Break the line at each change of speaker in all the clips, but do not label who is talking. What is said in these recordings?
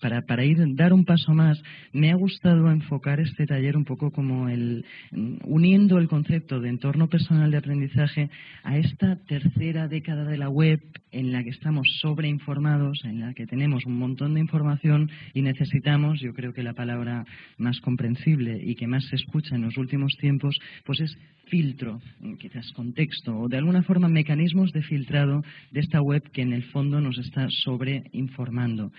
para, para ir, dar un paso más, me ha gustado enfocar este taller un poco como el, uniendo el concepto de entorno personal de aprendizaje a esta tercera década de la web en la que estamos sobreinformados, en la que tenemos un montón de información y necesitamos, yo creo que la palabra más comprensible y que más se escucha en los últimos tiempos, pues es filtro, quizás contexto o de alguna forma mecanismos de filtrado de esta web que en el fondo nos está sobreinformando.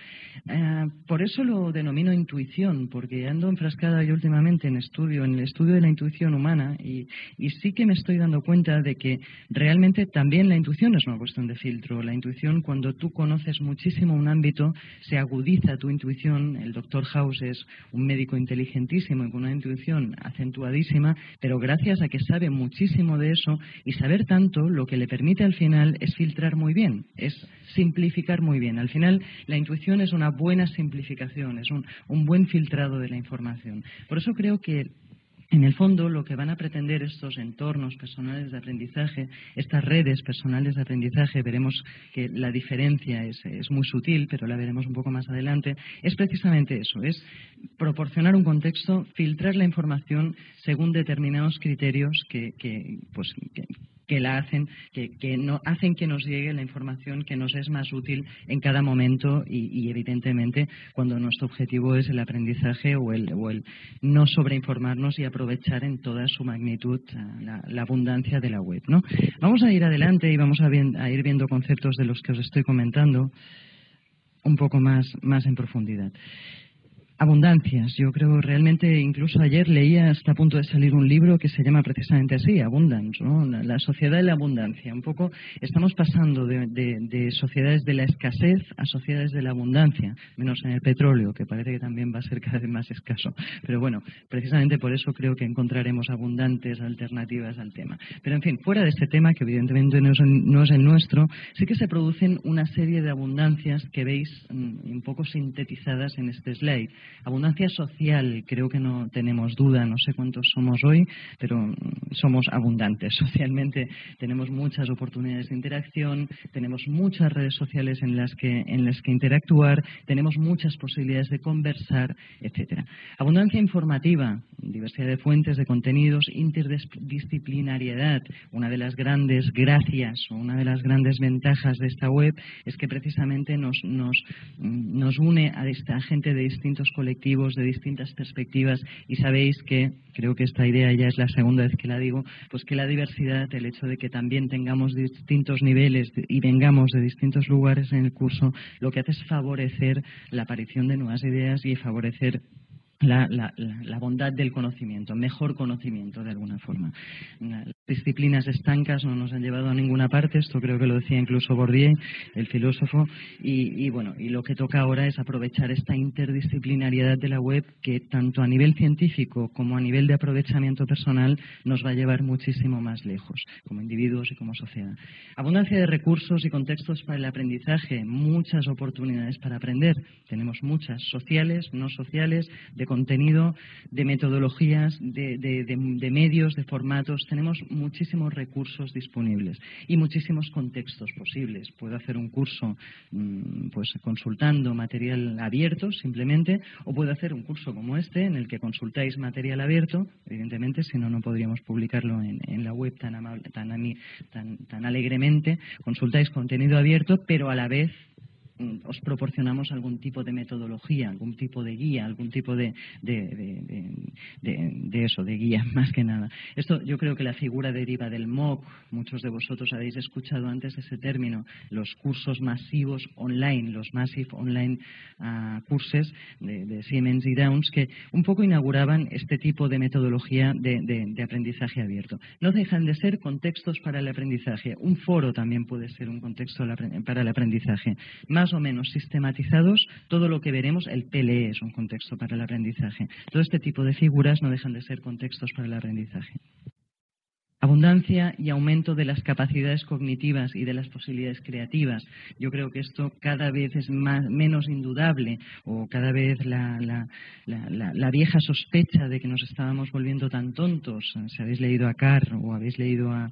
Eh, por eso lo denomino intuición, porque ando enfrascada yo últimamente en estudio, en el estudio de la intuición humana y, y sí que me estoy dando cuenta de que realmente también la intuición es una cuestión de filtro. La intuición, cuando tú conoces muchísimo un ámbito, se agudiza tu intuición. El doctor House es un médico inteligentísimo y con una intuición acentuadísima, pero gracias a que sabe muchísimo de eso y saber tanto, lo que le permite al final es filtrar muy bien, es simplificar muy bien. Al final, la intuición es una buena simplificación, es un, buen filtrado de la información. Por eso creo que en el fondo, lo que van a pretender estos entornos personales de aprendizaje, estas redes personales de aprendizaje, veremos que la diferencia es, muy sutil, pero la veremos un poco más adelante, es precisamente eso, es proporcionar un contexto, filtrar la información según determinados criterios que, pues, que la hacen, que, no, hacen que nos llegue la información que nos es más útil en cada momento y, evidentemente cuando nuestro objetivo es el aprendizaje o el, o el no sobreinformarnos y aprovechar en toda su magnitud la, abundancia de la web. ¿no? Vamos a ir adelante y vamos a, a ir viendo conceptos de los que os estoy comentando un poco más, más en profundidad. Abundancias. Yo creo realmente, incluso ayer leía, hasta a punto de salir un libro que se llama precisamente así, Abundance, ¿no? la, sociedad de la abundancia. Un poco estamos pasando de, sociedades de la escasez a sociedades de la abundancia, menos en el petróleo, que parece que también va a ser cada vez más escaso. Pero bueno, precisamente por eso creo que encontraremos abundantes alternativas al tema. Pero en fin, fuera de este tema, que evidentemente no es, no es el nuestro, sí que se producen una serie de abundancias que veis mm, un poco sintetizadas en este slide. Abundancia social, creo que no tenemos duda, no sé cuántos somos hoy, pero somos abundantes socialmente. Tenemos muchas oportunidades de interacción, tenemos muchas redes sociales en las que, en las que interactuar, tenemos muchas posibilidades de conversar, etcétera. Abundancia informativa, diversidad de fuentes, de contenidos, interdisciplinariedad. Una de las grandes gracias o una de las grandes ventajas de esta web es que precisamente nos, nos, nos une a esta gente de distintos colectivos de distintas perspectivas y sabéis que, creo que esta idea ya es la segunda vez que la digo, pues que la diversidad, el hecho de que también tengamos distintos niveles y vengamos de distintos lugares en el curso, lo que hace es favorecer la aparición de nuevas ideas y favorecer la, la, la, bondad del conocimiento, mejor conocimiento de alguna forma. Disciplinas estancas no nos han llevado a ninguna parte, esto creo que lo decía incluso Bourdieu, el filósofo, y, y, bueno, y lo que toca ahora es aprovechar esta interdisciplinariedad de la web que tanto a nivel científico como a nivel de aprovechamiento personal nos va a llevar muchísimo más lejos, como individuos y como sociedad. Abundancia de recursos y contextos para el aprendizaje, muchas oportunidades para aprender, tenemos muchas, sociales, no sociales, de contenido, de metodologías, de, medios, de formatos. Tenemos muchísimos recursos disponibles y muchísimos contextos posibles. Puedo hacer un curso mm, pues consultando material abierto simplemente o puedo hacer un curso como este en el que consultáis material abierto. Evidentemente, si no, no podríamos publicarlo en, la web tan, amable, tan, tan, tan alegremente. Consultáis contenido abierto, pero a la vez os proporcionamos algún tipo de metodología, algún tipo de guía, algún tipo de, de, eso, de guía, más que nada. Esto yo creo que la figura deriva del MOOC. Muchos de vosotros habéis escuchado antes ese término, los cursos masivos online, los Massive Online uh, de, Siemens y Downs, que un poco inauguraban este tipo de metodología de, aprendizaje abierto. No dejan de ser contextos para el aprendizaje. Un foro también puede ser un contexto para el aprendizaje. Más más o menos sistematizados, todo lo que veremos, el PLE es un contexto para el aprendizaje. Todo este tipo de figuras no dejan de ser contextos para el aprendizaje abundancia y aumento de las capacidades cognitivas y de las posibilidades creativas. Yo creo que esto cada vez es menos indudable o cada vez la, vieja sospecha de que nos estábamos volviendo tan tontos, si habéis leído a Carr o habéis leído a,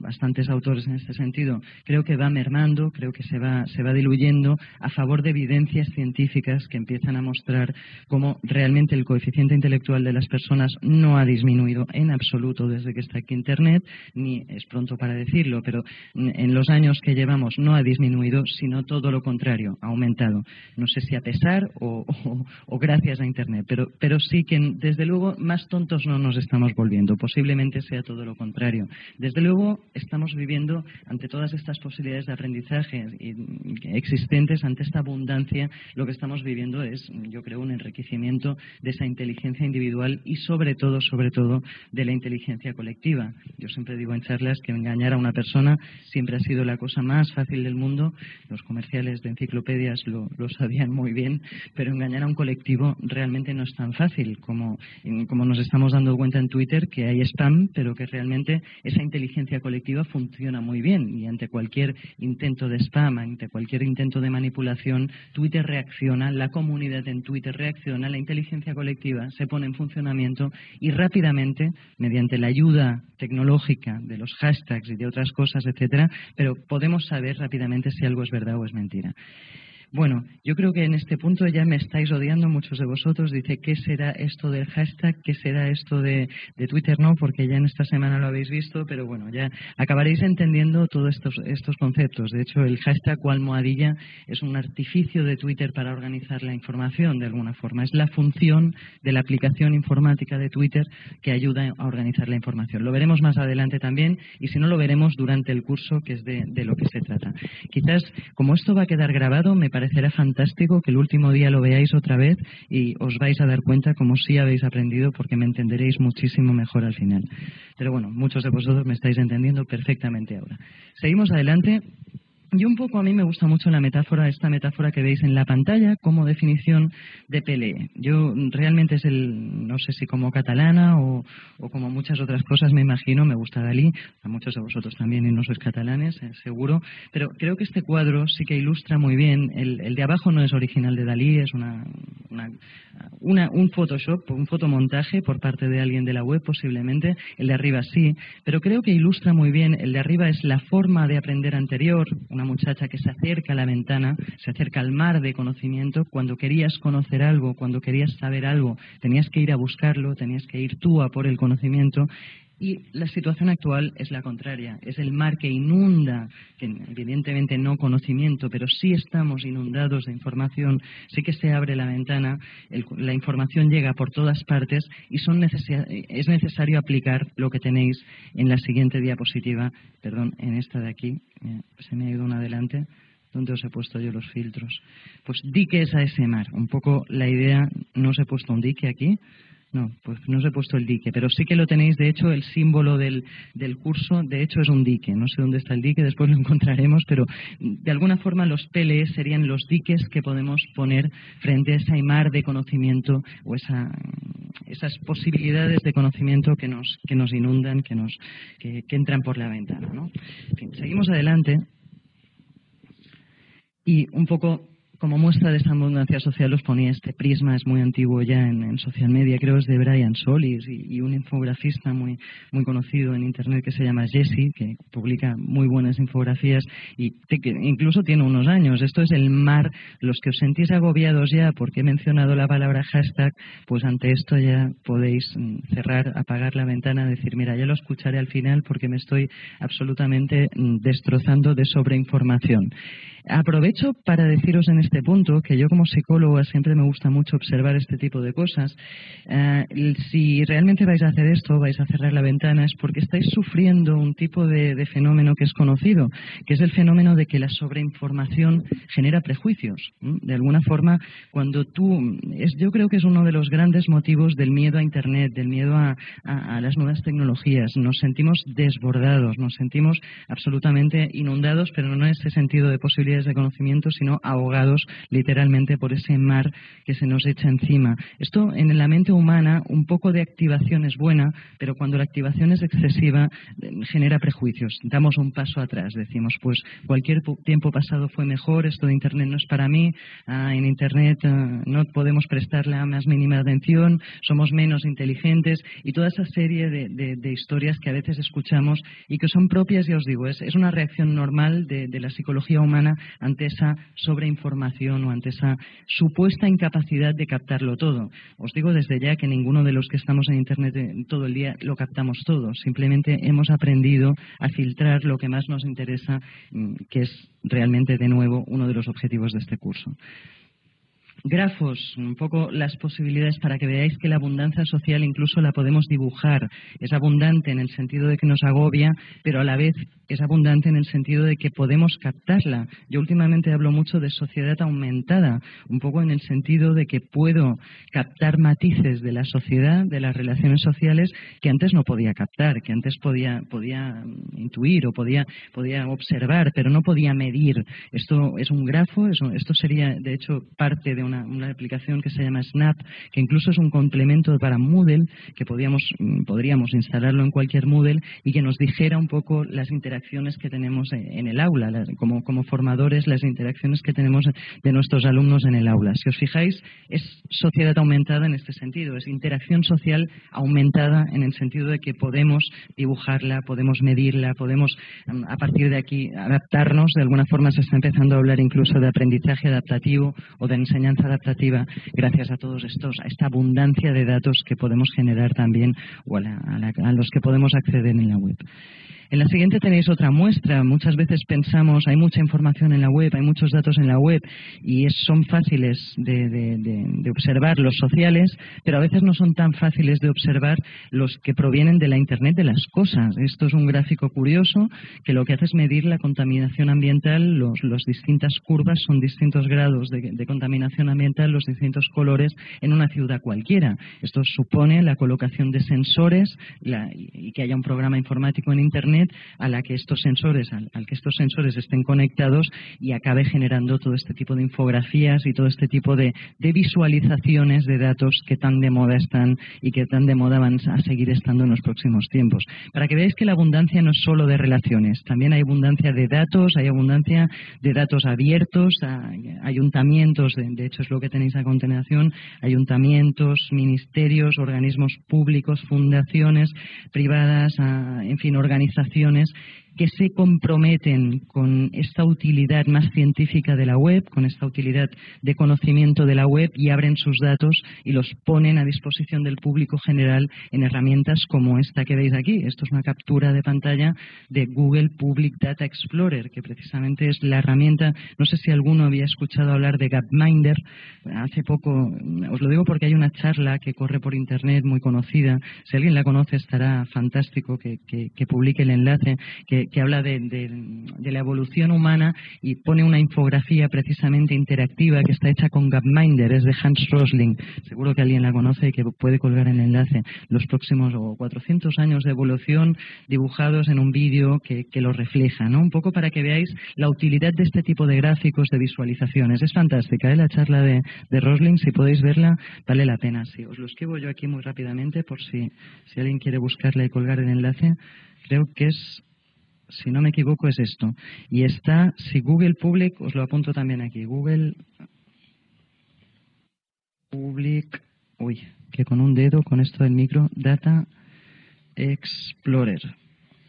bastantes autores en este sentido, creo que va mermando, creo que se va, se va diluyendo a favor de evidencias científicas que empiezan a mostrar cómo realmente el coeficiente intelectual de las personas no ha disminuido en absoluto desde que está aquí Internet, ni es pronto para decirlo, pero en los años que llevamos no ha disminuido, sino todo lo contrario, ha aumentado. No sé si a pesar o, gracias a Internet, pero, pero sí que desde luego más tontos no nos estamos volviendo. Posiblemente sea todo lo contrario. Desde luego estamos viviendo ante todas estas posibilidades de aprendizaje existentes, ante esta abundancia, lo que estamos viviendo es, yo creo, un enriquecimiento de esa inteligencia individual y sobre todo, sobre todo, de la inteligencia colectiva. Yo siempre digo en charlas que engañar a una persona siempre ha sido la cosa más fácil del mundo. Los comerciales de enciclopedias lo, sabían muy bien, pero engañar a un colectivo realmente no es tan fácil como, como nos estamos dando cuenta en Twitter que hay spam, pero que realmente esa inteligencia colectiva funciona muy bien y ante cualquier intento de spam, ante cualquier intento de manipulación, Twitter reacciona, la comunidad en Twitter reacciona, la inteligencia colectiva se pone en funcionamiento y rápidamente, mediante la ayuda tecnológica de los hashtags y de otras cosas, etcétera, pero podemos saber rápidamente si algo es verdad o es mentira. Bueno, yo creo que en este punto ya me estáis odiando muchos de vosotros. Dice, ¿qué será esto del hashtag? ¿Qué será esto de, Twitter? No, porque ya en esta semana lo habéis visto, pero bueno, ya acabaréis entendiendo todos estos, estos conceptos. De hecho, el hashtag o almohadilla es un artificio de Twitter para organizar la información de alguna forma. Es la función de la aplicación informática de Twitter que ayuda a organizar la información. Lo veremos más adelante también y si no lo veremos durante el curso, que es de, de lo que se trata. Quizás, como esto va a quedar grabado, me parecerá fantástico que el último día lo veáis otra vez y os vais a dar cuenta como sí habéis aprendido porque me entenderéis muchísimo mejor al final. Pero bueno, muchos de vosotros me estáis entendiendo perfectamente ahora. Seguimos adelante. Y un poco a mí me gusta mucho la metáfora, esta metáfora que veis en la pantalla como definición de PLE. Yo realmente es el, no sé si como catalana o, como muchas otras cosas me imagino, me gusta Dalí, a muchos de vosotros también y no sois catalanes, eh, seguro, pero creo que este cuadro sí que ilustra muy bien, el, el de abajo no es original de Dalí, es una, una, un Photoshop, un fotomontaje por parte de alguien de la web posiblemente, el de arriba sí, pero creo que ilustra muy bien, el de arriba es la forma de aprender anterior, una muchacha que se acerca a la ventana, se acerca al mar de conocimiento. Cuando querías conocer algo, cuando querías saber algo, tenías que ir a buscarlo, tenías que ir tú a por el conocimiento. Y la situación actual es la contraria, es el mar que inunda, que evidentemente no conocimiento, pero sí estamos inundados de información, sí que se abre la ventana, la información llega por todas partes y son es necesario aplicar lo que tenéis en la siguiente diapositiva, perdón, en esta de aquí, se me ha ido una adelante. ¿Dónde os he puesto yo los filtros? Pues diques a ese mar. Un poco la idea, no os he puesto un dique aquí, no, pues no os he puesto el dique, pero sí que lo tenéis, de hecho, el símbolo del, del, curso, de hecho, es un dique. No sé dónde está el dique, después lo encontraremos, pero de alguna forma los PLE serían los diques que podemos poner frente a ese mar de conocimiento o esa, esas posibilidades de conocimiento que nos, que nos inundan, que, nos, que, entran por la ventana. ¿no? seguimos adelante y un poco como muestra de esta abundancia social os ponía este prisma, es muy antiguo ya en, social media, creo es de Brian Solis y, un infografista muy, muy conocido en Internet que se llama Jesse, que publica muy buenas infografías y que incluso tiene unos años. Esto es el mar, los que os sentís agobiados ya porque he mencionado la palabra hashtag, pues ante esto ya podéis mm, cerrar, apagar la ventana, decir, mira, ya lo escucharé al final porque me estoy absolutamente mm, destrozando de sobreinformación. Aprovecho para deciros en este punto, que yo como psicóloga siempre me gusta mucho observar este tipo de cosas. Eh, si realmente vais a hacer esto, vais a cerrar la ventana, es porque estáis sufriendo un tipo de, fenómeno que es conocido, que es el fenómeno de que la sobreinformación genera prejuicios. De alguna forma, cuando tú, es, yo creo que es uno de los grandes motivos del miedo a Internet, del miedo a, a las nuevas tecnologías. Nos sentimos desbordados, nos sentimos absolutamente inundados, pero no en ese sentido de posibilidades de conocimiento, sino ahogados literalmente por ese mar que se nos echa encima. Esto en la mente humana, un poco de activación es buena, pero cuando la activación es excesiva, eh, genera prejuicios. Damos un paso atrás, decimos, pues cualquier tiempo pasado fue mejor, esto de Internet no es para mí, ah, en Internet ah, no podemos prestarle la más mínima atención, somos menos inteligentes y toda esa serie de, historias que a veces escuchamos y que son propias, ya os digo, es, una reacción normal de, la psicología humana ante esa sobreinformación o ante esa supuesta incapacidad de captarlo todo. Os digo desde ya que ninguno de los que estamos en Internet eh, todo el día lo captamos todo. Simplemente hemos aprendido a filtrar lo que más nos interesa, mm, que es realmente, de nuevo, uno de los objetivos de este curso grafos, un poco las posibilidades para que veáis que la abundancia social incluso la podemos dibujar. Es abundante en el sentido de que nos agobia, pero a la vez es abundante en el sentido de que podemos captarla. Yo últimamente hablo mucho de sociedad aumentada, un poco en el sentido de que puedo captar matices de la sociedad, de las relaciones sociales que antes no podía captar, que antes podía, podía intuir o podía, podía observar, pero no podía medir. Esto es un grafo, esto sería de hecho parte de una, aplicación que se llama Snap, que incluso es un complemento para Moodle, que podíamos, mm, podríamos instalarlo en cualquier Moodle y que nos dijera un poco las interacciones que tenemos en el aula, como, como formadores, las interacciones que tenemos de nuestros alumnos en el aula. Si os fijáis, es sociedad aumentada en este sentido, es interacción social aumentada en el sentido de que podemos dibujarla, podemos medirla, podemos mm, a partir de aquí adaptarnos. De alguna forma se está empezando a hablar incluso de aprendizaje adaptativo o de enseñanza adaptativa gracias a todos estos, a esta abundancia de datos que podemos generar también o a los que podemos acceder en la web. En la siguiente tenéis otra muestra. Muchas veces pensamos, hay mucha información en la web, hay muchos datos en la web y son fáciles de, observar los sociales, pero a veces no son tan fáciles de observar los que provienen de la Internet de las cosas. Esto es un gráfico curioso que lo que hace es medir la contaminación ambiental, las distintas curvas son distintos grados de, contaminación ambiental, los distintos colores en una ciudad cualquiera. Esto supone la colocación de sensores y que haya un programa informático en Internet a la que estos sensores, al, que estos sensores estén conectados y acabe generando todo este tipo de infografías y todo este tipo de, visualizaciones de datos que tan de moda están y que tan de moda van a seguir estando en los próximos tiempos. Para que veáis que la abundancia no es solo de relaciones, también hay abundancia de datos, hay abundancia de datos abiertos, ayuntamientos, de hecho es lo que tenéis a continuación, ayuntamientos, ministerios, organismos públicos, fundaciones privadas, en fin, organizaciones relaciones que se comprometen con esta utilidad más científica de la web, con esta utilidad de conocimiento de la web y abren sus datos y los ponen a disposición del público general en herramientas como esta que veis aquí. Esto es una captura de pantalla de Google Public Data Explorer, que precisamente es la herramienta, no sé si alguno había escuchado hablar de Gapminder, hace poco, os lo digo porque hay una charla que corre por internet muy conocida, si alguien la conoce estará fantástico que, que publique el enlace, que, que habla de, la evolución humana y pone una infografía precisamente interactiva que está hecha con Gapminder, es de Hans Rosling. Seguro que alguien la conoce y que puede colgar el enlace. Los próximos 400 años de evolución dibujados en un vídeo que, lo refleja, ¿no? Un poco para que veáis la utilidad de este tipo de gráficos, de visualizaciones. Es fantástica, ¿eh? La charla de, Rosling, si podéis verla, vale la pena. Sí, os lo escribo yo aquí muy rápidamente por si, si alguien quiere buscarla y colgar el enlace. Creo que es si no me equivoco, es esto. Y está, si Google Public, os lo apunto también aquí, Google Public, uy, que con un dedo, con esto del micro, Data Explorer.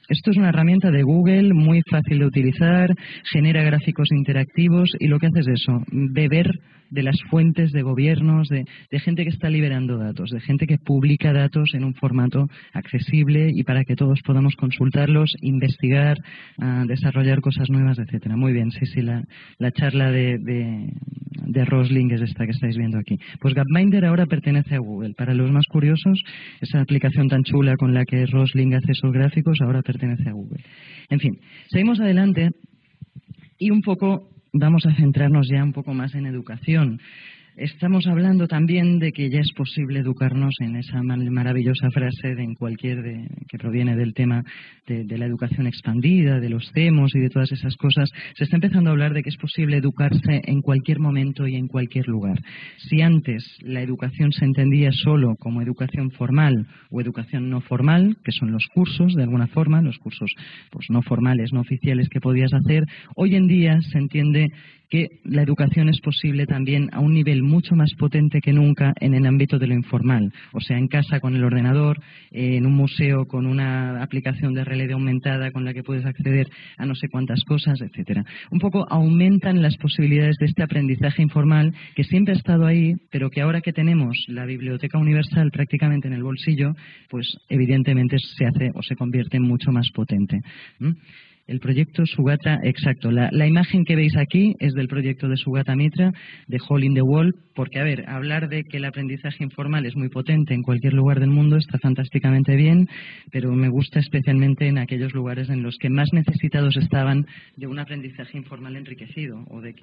Esto es una herramienta de Google muy fácil de utilizar, genera gráficos interactivos y lo que hace es eso, beber de las fuentes de gobiernos, de, gente que está liberando datos, de gente que publica datos en un formato accesible y para que todos podamos consultarlos, investigar, ah, desarrollar cosas nuevas, etcétera. Muy bien, sí, sí, la, charla de, de, Rosling es esta que estáis viendo aquí. Pues Gapminder ahora pertenece a Google. Para los más curiosos, esa aplicación tan chula con la que Rosling hace esos gráficos ahora pertenece a Google. En fin, seguimos adelante y un poco vamos a centrarnos ya un poco más en educación. Estamos hablando también de que ya es posible educarnos en esa maravillosa frase de en cualquier que proviene del tema de, la educación expandida, de los CEMOS y de todas esas cosas. Se está empezando a hablar de que es posible educarse en cualquier momento y en cualquier lugar. Si antes la educación se entendía solo como educación formal o educación no formal, que son los cursos de alguna forma, los cursos pues no formales, no oficiales que podías hacer, hoy en día se entiende que la educación es posible también a un nivel mucho más potente que nunca en el ámbito de lo informal, o sea, en casa con el ordenador, en un museo con una aplicación de realidad aumentada con la que puedes acceder a no sé cuántas cosas, etcétera. Un poco aumentan las posibilidades de este aprendizaje informal que siempre ha estado ahí, pero que ahora que tenemos la biblioteca universal prácticamente en el bolsillo, pues evidentemente se hace o se convierte en mucho más potente. El proyecto Sugata, exacto. La, imagen que veis aquí es del proyecto de Sugata Mitra, de Hall in the Wall, porque, a ver, hablar de que el aprendizaje informal es muy potente en cualquier lugar del mundo está fantásticamente bien, pero me gusta especialmente en aquellos lugares en los que más necesitados estaban de un aprendizaje informal enriquecido o de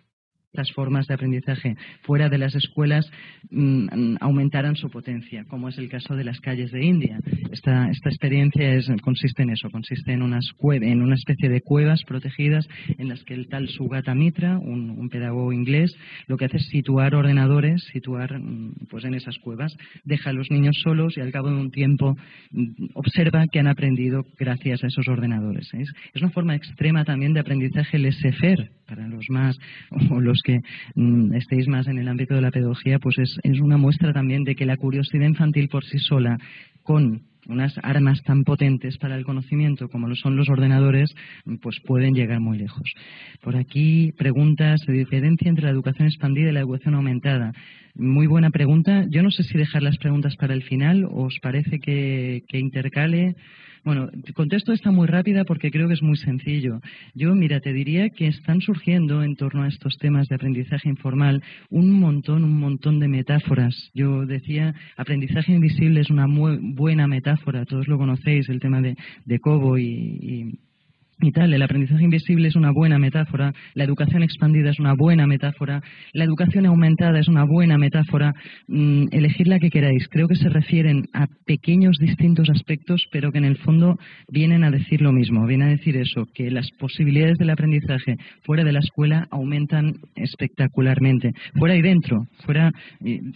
formas de aprendizaje fuera de las escuelas mm, aumentaran su potencia, como es el caso de las calles de India. Esta, esta experiencia consiste en eso, consiste en, unas en una especie de cuevas protegidas en las que el tal Sugata Mitra, un, pedagogo inglés, lo que hace es situar ordenadores, situar mm, pues en esas cuevas, deja a los niños solos y al cabo de un tiempo mm, observa que han aprendido gracias a esos ordenadores. Es, es una forma extrema también de aprendizaje laissez-faire para los más o los que mm, estéis más en el ámbito de la pedagogía, pues es, es una muestra también de que la curiosidad infantil por sí sola, con unas armas tan potentes para el conocimiento como lo son los ordenadores, pues pueden llegar muy lejos. Por aquí preguntas de diferencia entre la educación expandida y la educación aumentada. Muy buena pregunta. Yo no sé si dejar las preguntas para el final os parece que, que intercale. Bueno, contesto esta muy rápida porque creo que es muy sencillo. Yo, mira, te diría que están surgiendo en torno a estos temas de aprendizaje informal un montón, un montón de metáforas. Yo decía, aprendizaje invisible es una muy buena metáfora, todos lo conocéis, el tema de, de Cobo y y tal. El aprendizaje invisible es una buena metáfora, la educación expandida es una buena metáfora, la educación aumentada es una buena metáfora. Mm, elegir la que queráis. Creo que se refieren a pequeños distintos aspectos, pero que en el fondo vienen a decir lo mismo. Vienen a decir eso, que las posibilidades del aprendizaje fuera de la escuela aumentan espectacularmente. Fuera y dentro, fuera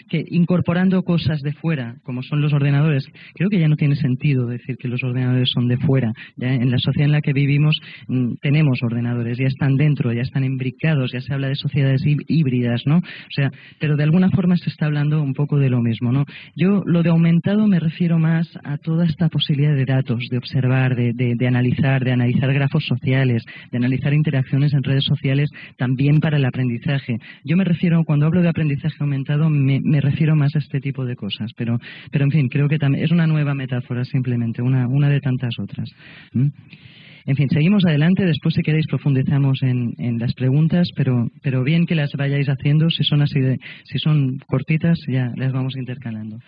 que incorporando cosas de fuera, como son los ordenadores. Creo que ya no tiene sentido decir que los ordenadores son de fuera. en la sociedad en la que vivimos Mm, tenemos, ordenadores, ya están dentro, ya están imbricados, ya se habla de sociedades híbridas, ¿no? O sea, pero de alguna forma se está hablando un poco de lo mismo, ¿no? Yo lo de aumentado me refiero más a toda esta posibilidad de datos, de observar, de, analizar, de analizar grafos sociales, de analizar interacciones en redes sociales también para el aprendizaje. Yo me refiero, cuando hablo de aprendizaje aumentado, me, refiero más a este tipo de cosas, pero, pero en fin, creo que también es una nueva metáfora simplemente, una, una de tantas otras. En fin, seguimos adelante. Después, si queréis, profundizamos en, las preguntas, pero, pero bien que las vayáis haciendo. Si son así, de, si son cortitas, ya las vamos intercalando.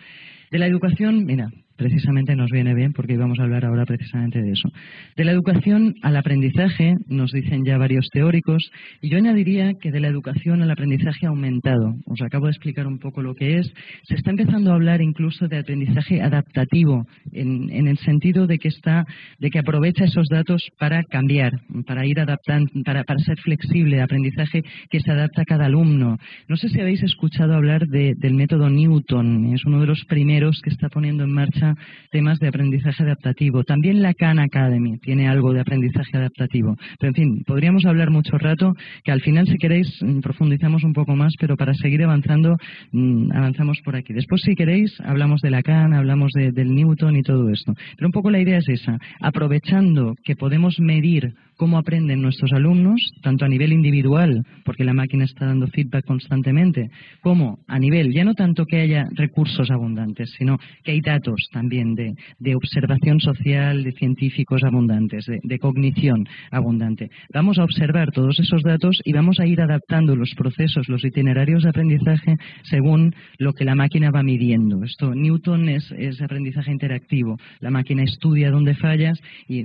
De la educación, mira, precisamente nos viene bien porque vamos a hablar ahora precisamente de eso. De la educación al aprendizaje, nos dicen ya varios teóricos, y yo añadiría que de la educación al aprendizaje aumentado. Os acabo de explicar un poco lo que es. Se está empezando a hablar incluso de aprendizaje adaptativo, en, el sentido de que está, de que aprovecha esos datos para cambiar, para ir adaptando, para, ser flexible, aprendizaje que se adapta a cada alumno. No sé si habéis escuchado hablar del método Newton, es uno de los primeros que está poniendo en marcha temas de aprendizaje adaptativo. También la Khan Academy tiene algo de aprendizaje adaptativo. Pero, en fin, podríamos hablar mucho rato, que al final, si queréis, mm, profundizamos un poco más, pero para seguir avanzando, mm, avanzamos por aquí. Después, si queréis, hablamos de la Khan, hablamos del Newton y todo esto. Pero un poco la idea es esa, aprovechando que podemos medir cómo aprenden nuestros alumnos, tanto a nivel individual, porque la máquina está dando feedback constantemente, como a nivel, ya no tanto que haya recursos abundantes, sino que hay datos también de, observación social, de científicos abundantes, de, cognición abundante. Vamos a observar todos esos datos y vamos a ir adaptando los procesos, los itinerarios de aprendizaje según lo que la máquina va midiendo. Esto, Newton es, aprendizaje interactivo. La máquina estudia dónde fallas y,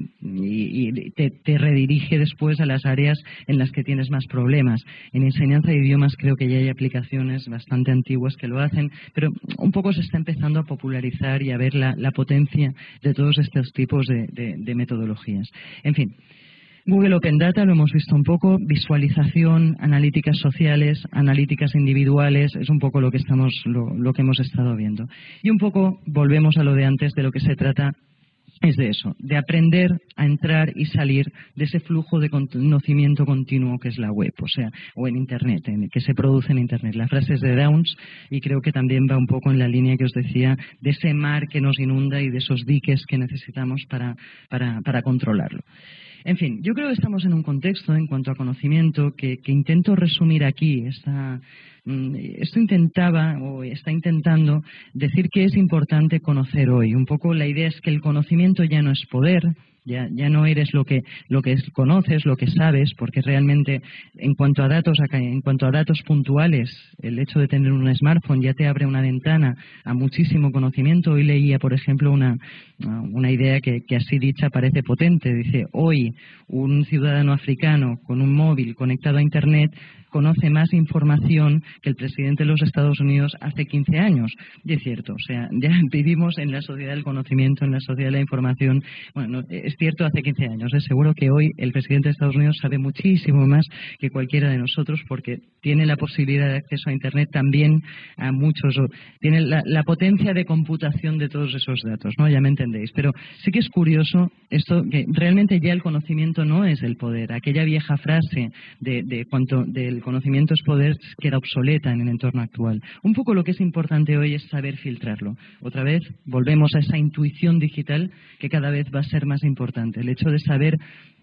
te, te dirige después a las áreas en las que tienes más problemas. En enseñanza de idiomas creo que ya hay aplicaciones bastante antiguas que lo hacen, pero un poco se está empezando a popularizar y a ver la, potencia de todos estos tipos de, metodologías. En fin. Google Open Data lo hemos visto un poco, visualización, analíticas sociales, analíticas individuales, es un poco lo que estamos, lo que hemos estado viendo. Y un poco volvemos a lo de antes de lo que se trata es de eso, de aprender a entrar y salir de ese flujo de conocimiento continuo que es la web, o sea, o en Internet, en, que se produce en Internet. La frase es de Downs y creo que también va un poco en la línea que os decía de ese mar que nos inunda y de esos diques que necesitamos para, para, para controlarlo. En fin, yo creo que estamos en un contexto en cuanto a conocimiento que, que intento resumir aquí. Esta, esto intentaba o está intentando decir que es importante conocer hoy. Un poco la idea es que el conocimiento ya no es poder, ya, ya no eres lo que, lo que conoces, lo que sabes, porque realmente en cuanto a datos, en cuanto a datos puntuales, el hecho de tener un smartphone ya te abre una ventana a muchísimo conocimiento. Hoy leía, por ejemplo, una, una idea que, que así dicha parece potente. Dice, hoy un ciudadano africano con un móvil conectado a Internet conoce más información que el presidente de los Estados Unidos hace 15 años. Y es cierto, o sea, ya vivimos en la sociedad del conocimiento, en la sociedad de la información. Bueno, es cierto hace 15 años. Es seguro que hoy el presidente de Estados Unidos sabe muchísimo más que cualquiera de nosotros porque tiene la posibilidad de acceso a Internet también a muchos, tiene la, potencia de computación de todos esos datos, ¿no? Ya me entendéis. Pero sí que es curioso esto que realmente ya el conocimiento no es el poder. Aquella vieja frase de, de cuanto del conocimiento es poder queda obsoleta en el entorno actual. Un poco lo que es importante hoy es saber filtrarlo. Otra vez volvemos a esa intuición digital que cada vez va a ser más importante. El hecho de saber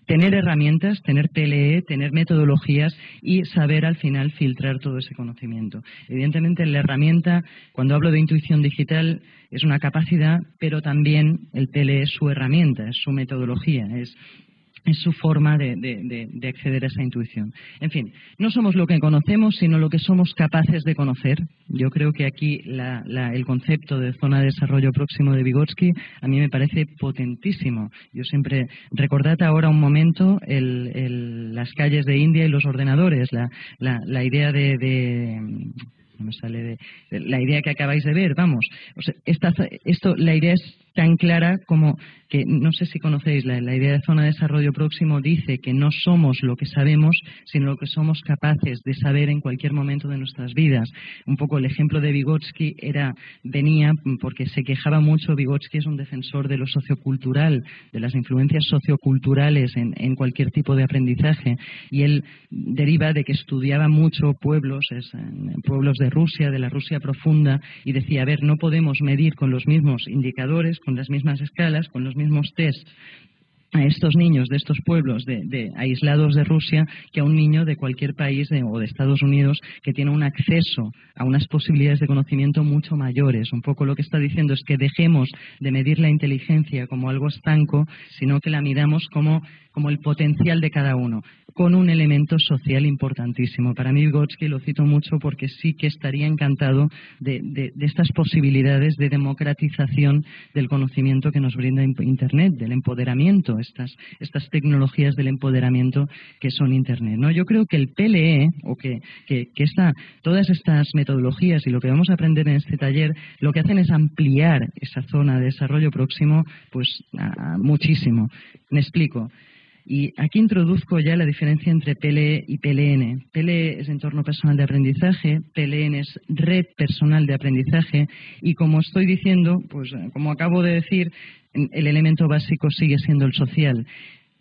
tener herramientas, tener PLE, tener metodologías y saber al final filtrar todo ese conocimiento. Evidentemente, la herramienta, cuando hablo de intuición digital, es una capacidad, pero también el PLE es su herramienta, es su metodología, es es su forma de, acceder a esa intuición. En fin, no somos lo que conocemos, sino lo que somos capaces de conocer. Yo creo que aquí el concepto de zona de desarrollo próximo de Vygotsky a mí me parece potentísimo. Yo siempre, recordad ahora un momento las calles de India y los ordenadores, la, idea de, me sale de, la idea que acabáis de ver, vamos. esto, la idea es tan clara como que no sé si conocéis la, idea de zona de desarrollo próximo dice que no somos lo que sabemos, sino lo que somos capaces de saber en cualquier momento de nuestras vidas. Un poco el ejemplo de Vygotsky era venía porque se quejaba mucho. Vygotsky es un defensor de lo sociocultural, de las influencias socioculturales en, en cualquier tipo de aprendizaje, y él deriva de que estudiaba mucho pueblos, pueblos de Rusia, de la Rusia profunda, y decía, a ver, no podemos medir con los mismos indicadores, con las mismas escalas, con los mismos test a estos niños de estos pueblos de, aislados de Rusia que a un niño de cualquier país o de Estados Unidos que tiene un acceso a unas posibilidades de conocimiento mucho mayores. Un poco lo que está diciendo es que dejemos de medir la inteligencia como algo estanco, sino que la midamos como como el potencial de cada uno, con un elemento social importantísimo. Para mí, Vygotsky lo cito mucho porque sí que estaría encantado de, estas posibilidades de democratización del conocimiento que nos brinda Internet, del empoderamiento, estas, estas tecnologías del empoderamiento que son Internet. ¿no? Yo creo que el PLE, o que, que, todas estas metodologías y lo que vamos a aprender en este taller, lo que hacen es ampliar esa zona de desarrollo próximo pues muchísimo. Me explico. Y aquí introduzco ya la diferencia entre PLE y PLN. PLE es entorno personal de aprendizaje, PLN es red personal de aprendizaje y como estoy diciendo, pues como acabo de decir, el elemento básico sigue siendo el social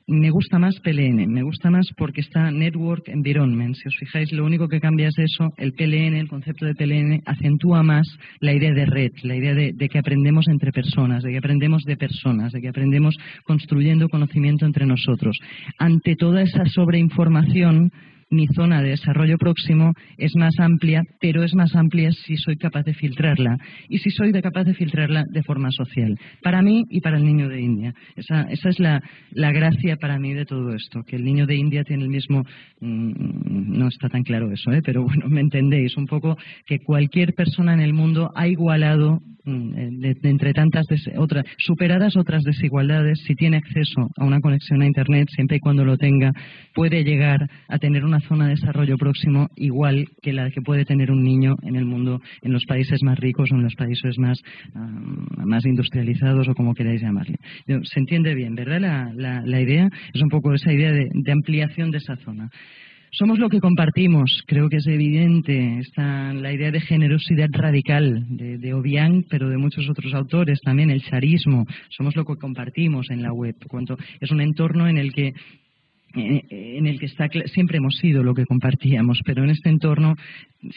me gusta más PLN, me gusta más porque está Network Environment. Si os fijáis, lo único que cambia es eso, el PLN, el concepto de PLN, acentúa más la idea de red, la idea de, de, que aprendemos entre personas, de que aprendemos de personas, de que aprendemos construyendo conocimiento entre nosotros. Ante toda esa sobreinformación, mi zona de desarrollo próximo es más amplia, pero es más amplia si soy capaz de filtrarla y si soy capaz de filtrarla de forma social, para mí y para el niño de India. Esa, esa es la, la, gracia para mí de todo esto, que el niño de India tiene el mismo, mmm, no está tan claro eso, ¿eh? pero bueno, me entendéis, un poco que cualquier persona en el mundo ha igualado Mm, eh, entre tantas otras superadas otras desigualdades si tiene acceso a una conexión a internet siempre y cuando lo tenga puede llegar a tener una zona de desarrollo próximo igual que la que puede tener un niño en el mundo en los países más ricos o en los países más uh, más industrializados o como queráis llamarle se entiende bien verdad la, la, idea es un poco esa idea de, de ampliación de esa zona somos lo que compartimos, creo que es evidente. Está la idea de generosidad radical de, de Obiang, pero de muchos otros autores también, el charismo. Somos lo que compartimos en la web. Cuanto es un entorno en el que en el que está, siempre hemos sido lo que compartíamos, pero en este entorno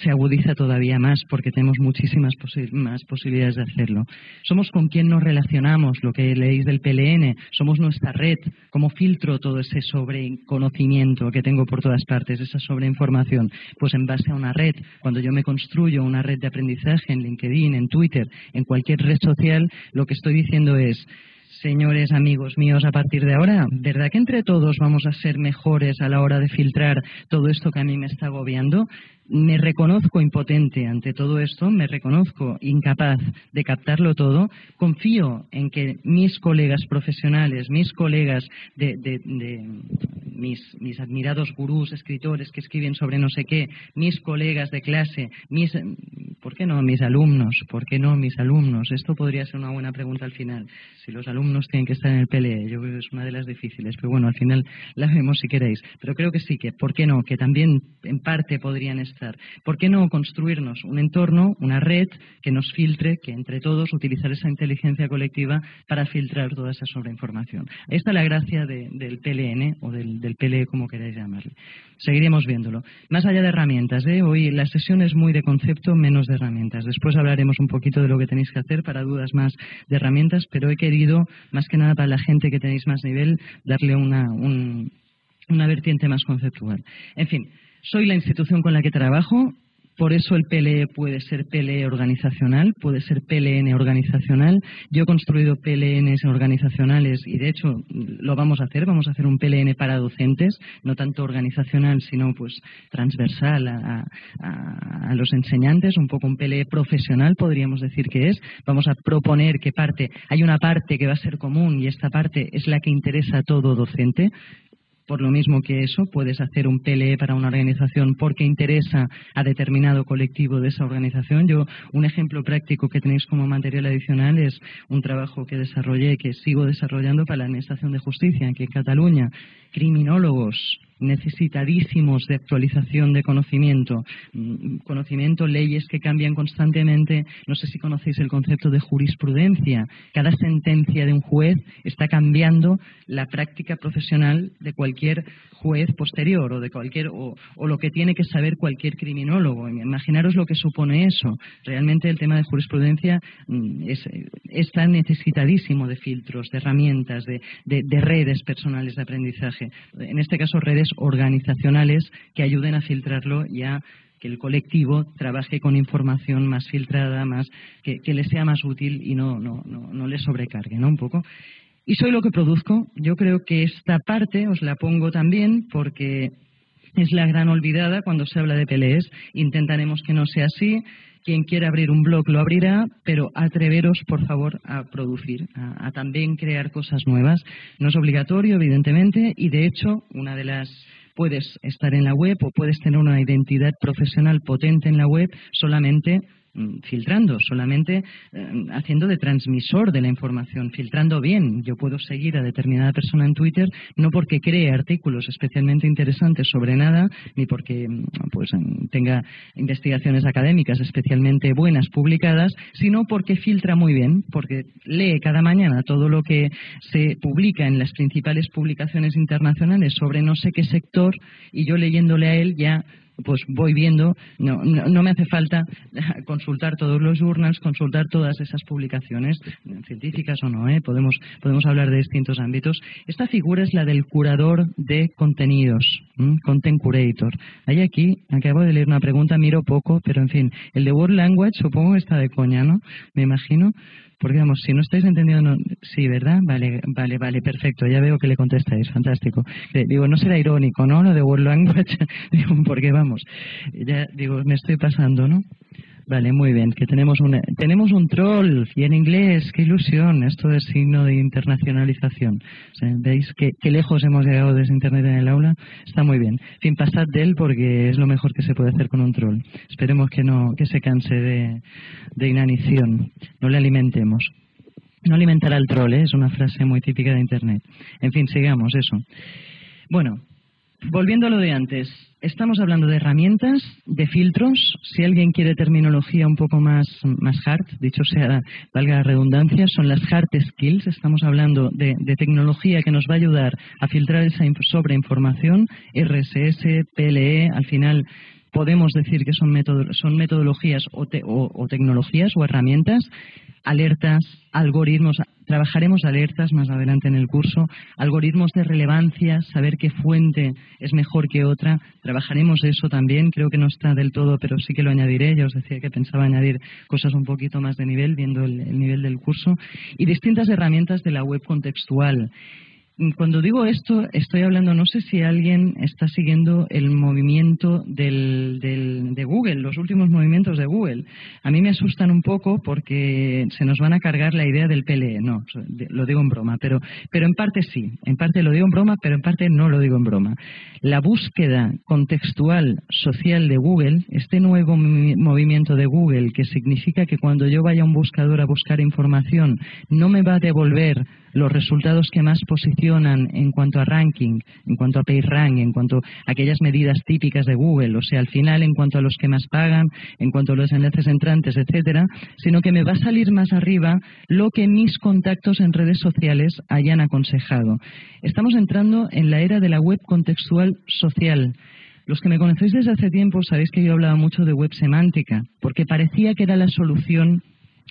se agudiza todavía más porque tenemos muchísimas más posibilidades de hacerlo. Somos con quien nos relacionamos, lo que leéis del PLN, somos nuestra red, cómo filtro todo ese sobreconocimiento que tengo por todas partes, esa sobreinformación, pues en base a una red. Cuando yo me construyo una red de aprendizaje en LinkedIn, en Twitter, en cualquier red social, lo que estoy diciendo es señores amigos míos, a partir de ahora, ¿verdad que entre todos vamos a ser mejores a la hora de filtrar todo esto que a mí me está agobiando? Me reconozco impotente ante todo esto, me reconozco incapaz de captarlo todo, confío en que mis colegas profesionales, mis colegas de, de, de mis, mis, admirados gurús, escritores que escriben sobre no sé qué, mis colegas de clase, mis, ¿por qué no mis alumnos? ¿Por qué no mis alumnos? Esto podría ser una buena pregunta al final. Si los alumnos tienen que estar en el PLE, yo creo que es una de las difíciles, pero bueno, al final la vemos si queréis. Pero creo que sí, que ¿por qué no? Que también en parte podrían estar ¿Por qué no construirnos un entorno, una red que nos filtre, que entre todos utilizar esa inteligencia colectiva para filtrar toda esa sobreinformación? Ahí está la gracia de, del PLN o del, del PLE, como queráis llamarle. Seguiremos viéndolo. Más allá de herramientas, ¿eh? hoy la sesión es muy de concepto, menos de herramientas. Después hablaremos un poquito de lo que tenéis que hacer para dudas más de herramientas, pero he querido, más que nada para la gente que tenéis más nivel, darle una, un, una vertiente más conceptual. En fin, soy la institución con la que trabajo, por eso el PLE puede ser PLE organizacional, puede ser PLN organizacional. Yo he construido PLNs organizacionales y de hecho lo vamos a hacer, vamos a hacer un PLN para docentes, no tanto organizacional, sino pues transversal a, a, a los enseñantes, un poco un PLE profesional podríamos decir que es. Vamos a proponer que parte, hay una parte que va a ser común y esta parte es la que interesa a todo docente por lo mismo que eso, puedes hacer un PLE para una organización porque interesa a determinado colectivo de esa organización. Yo, un ejemplo práctico que tenéis como material adicional es un trabajo que desarrollé, que sigo desarrollando para la Administración de Justicia, aquí en Cataluña. Criminólogos, necesitadísimos de actualización de conocimiento, mm, conocimiento, leyes que cambian constantemente. No sé si conocéis el concepto de jurisprudencia. Cada sentencia de un juez está cambiando la práctica profesional de cualquier juez posterior o de cualquier o, lo que tiene que saber cualquier criminólogo. Imaginaros lo que supone eso. Realmente el tema de jurisprudencia mm, es, está necesitadísimo de filtros, de herramientas, de, de redes personales de aprendizaje. En este caso, redes organizacionales que ayuden a filtrarlo y a que el colectivo trabaje con información más filtrada, más que, que le sea más útil y no, no, no, no le sobrecargue. Un poco. Y soy lo que produzco. Yo creo que esta parte os la pongo también porque es la gran olvidada cuando se habla de PLEs. Intentaremos que no sea así. Quien quiera abrir un blog lo abrirá, pero atreveros, por favor, a producir, a, también crear cosas nuevas. No es obligatorio, evidentemente, y de hecho, una de las puedes estar en la web o puedes tener una identidad profesional potente en la web solamente filtrando, solamente eh, haciendo de transmisor de la información, filtrando bien. Yo puedo seguir a determinada persona en Twitter no porque cree artículos especialmente interesantes sobre nada, ni porque mm, pues, tenga investigaciones académicas especialmente buenas publicadas, sino porque filtra muy bien, porque lee cada mañana todo lo que se publica en las principales publicaciones internacionales sobre no sé qué sector y yo leyéndole a él ya pues voy viendo, no, no, me hace falta consultar todos los journals, consultar todas esas publicaciones, científicas o no, ¿eh? podemos, podemos hablar de distintos ámbitos. Esta figura es la del curador de contenidos, content curator. Hay aquí, acabo de leer una pregunta, miro poco, pero en fin, el de World Language supongo que está de coña, ¿no? Me imagino. Porque vamos, si no estáis entendiendo, sí, ¿verdad? Vale, vale, vale, perfecto. Ya veo que le contestáis, fantástico. Eh, digo, no será irónico, ¿no? Lo de World Language, digo, porque vamos, ya digo, me estoy pasando, ¿no? Vale, muy bien, que tenemos un, tenemos un troll y en inglés, qué ilusión, esto es signo de internacionalización. ¿Veis qué, lejos hemos llegado desde Internet en el aula? Está muy bien. En fin, pasad de él porque es lo mejor que se puede hacer con un troll. Esperemos que no que se canse de, de inanición, no le alimentemos. No alimentar al troll, ¿eh? es una frase muy típica de Internet. En fin, sigamos eso. Bueno, volviendo a lo de antes, estamos hablando de herramientas, de filtros. Si alguien quiere terminología un poco más, más hard, dicho sea, valga la redundancia, son las hard skills. Estamos hablando de, tecnología que nos va a ayudar a filtrar esa sobreinformación, RSS, PLE, al final podemos decir que son, son metodologías o, o tecnologías o herramientas alertas, algoritmos, trabajaremos alertas más adelante en el curso, algoritmos de relevancia, saber qué fuente es mejor que otra, trabajaremos eso también, creo que no está del todo, pero sí que lo añadiré, ya os decía que pensaba añadir cosas un poquito más de nivel, viendo el nivel del curso, y distintas herramientas de la web contextual. Cuando digo esto, estoy hablando, no sé si alguien está siguiendo el movimiento del, de Google, los últimos movimientos de Google. A mí me asustan un poco porque se nos van a cargar la idea del PLE. No, lo digo en broma, pero, pero en parte sí. En parte lo digo en broma, pero en parte no lo digo en broma. La búsqueda contextual social de Google, este nuevo movimiento de Google, que significa que cuando yo vaya a un buscador a buscar información, no me va a devolver los resultados que más posicionan en cuanto a ranking, en cuanto a PageRank, en cuanto a aquellas medidas típicas de Google, o sea, al final en cuanto a los que más pagan, en cuanto a los enlaces entrantes, etcétera, sino que me va a salir más arriba lo que mis contactos en redes sociales hayan aconsejado. Estamos entrando en la era de la web contextual social. Los que me conocéis desde hace tiempo sabéis que yo hablaba mucho de web semántica, porque parecía que era la solución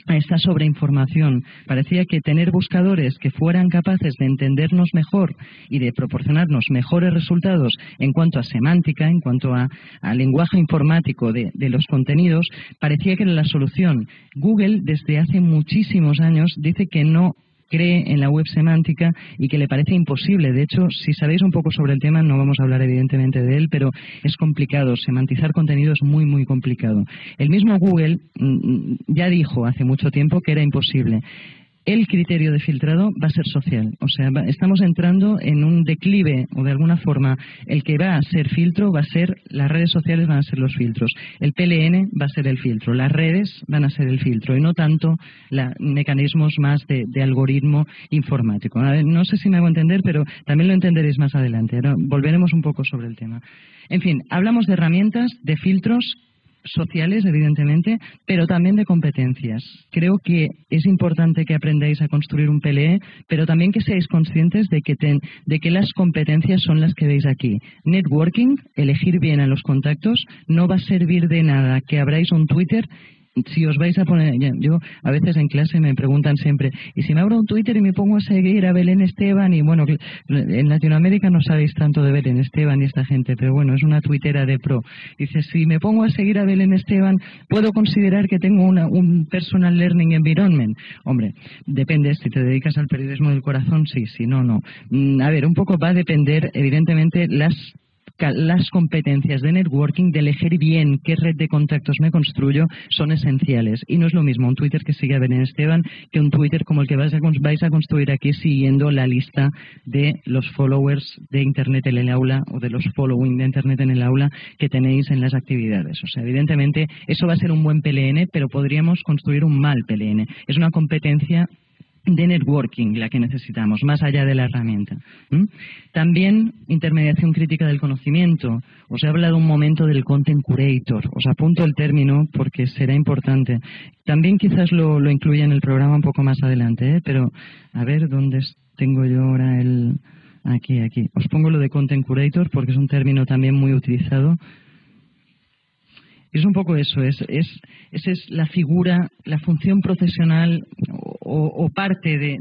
a esta sobreinformación. Parecía que tener buscadores que fueran capaces de entendernos mejor y de proporcionarnos mejores resultados en cuanto a semántica, en cuanto a, lenguaje informático de, de los contenidos, parecía que era la solución. Google desde hace muchísimos años dice que no cree en la web semántica y que le parece imposible. De hecho, si sabéis un poco sobre el tema, no vamos a hablar evidentemente de él, pero es complicado. Semantizar contenido es muy, muy complicado. El mismo Google mm, mm, ya dijo hace mucho tiempo que era imposible el criterio de filtrado va a ser social. O sea, estamos entrando en un declive o de alguna forma el que va a ser filtro va a ser, las redes sociales van a ser los filtros. El PLN va a ser el filtro. Las redes van a ser el filtro y no tanto mecanismos más de, algoritmo informático. no sé si me hago entender, pero también lo entenderéis más adelante. Ahora volveremos un poco sobre el tema. En fin, hablamos de herramientas, de filtros sociales, evidentemente, pero también de competencias. Creo que es importante que aprendáis a construir un PLE, pero también que seáis conscientes de que, de que las competencias son las que veis aquí. Networking, elegir bien a los contactos, no va a servir de nada que abráis un Twitter si os vais a poner, yo a veces en clase me preguntan siempre, ¿y si me abro un Twitter y me pongo a seguir a Belén Esteban? Y bueno, en Latinoamérica no sabéis tanto de Belén Esteban y esta gente, pero bueno, es una tuitera de pro. Dice, si me pongo a seguir a Belén Esteban, ¿puedo considerar que tengo una, un personal learning environment? Hombre, depende, si te dedicas al periodismo del corazón, sí, si no, no. Mm, a ver, un poco va a depender, evidentemente, las las competencias de networking, de elegir bien qué red de contactos me construyo, son esenciales. Y no es lo mismo un Twitter que sigue a Belén Esteban que un Twitter como el que vais a, vais a construir aquí siguiendo la lista de los followers de Internet en el aula o de los following de Internet en el aula que tenéis en las actividades. O sea, evidentemente eso va a ser un buen PLN, pero podríamos construir un mal PLN. Es una competencia de networking la que necesitamos, más allá de la herramienta. También intermediación crítica del conocimiento. Os he hablado un momento del content curator. Os apunto el término porque será importante. También quizás lo, lo incluya en el programa un poco más adelante, ¿eh? pero a ver dónde tengo yo ahora el. Aquí, aquí. Os pongo lo de content curator porque es un término también muy utilizado es un poco eso, es, es, esa es la figura, la función profesional o, parte de,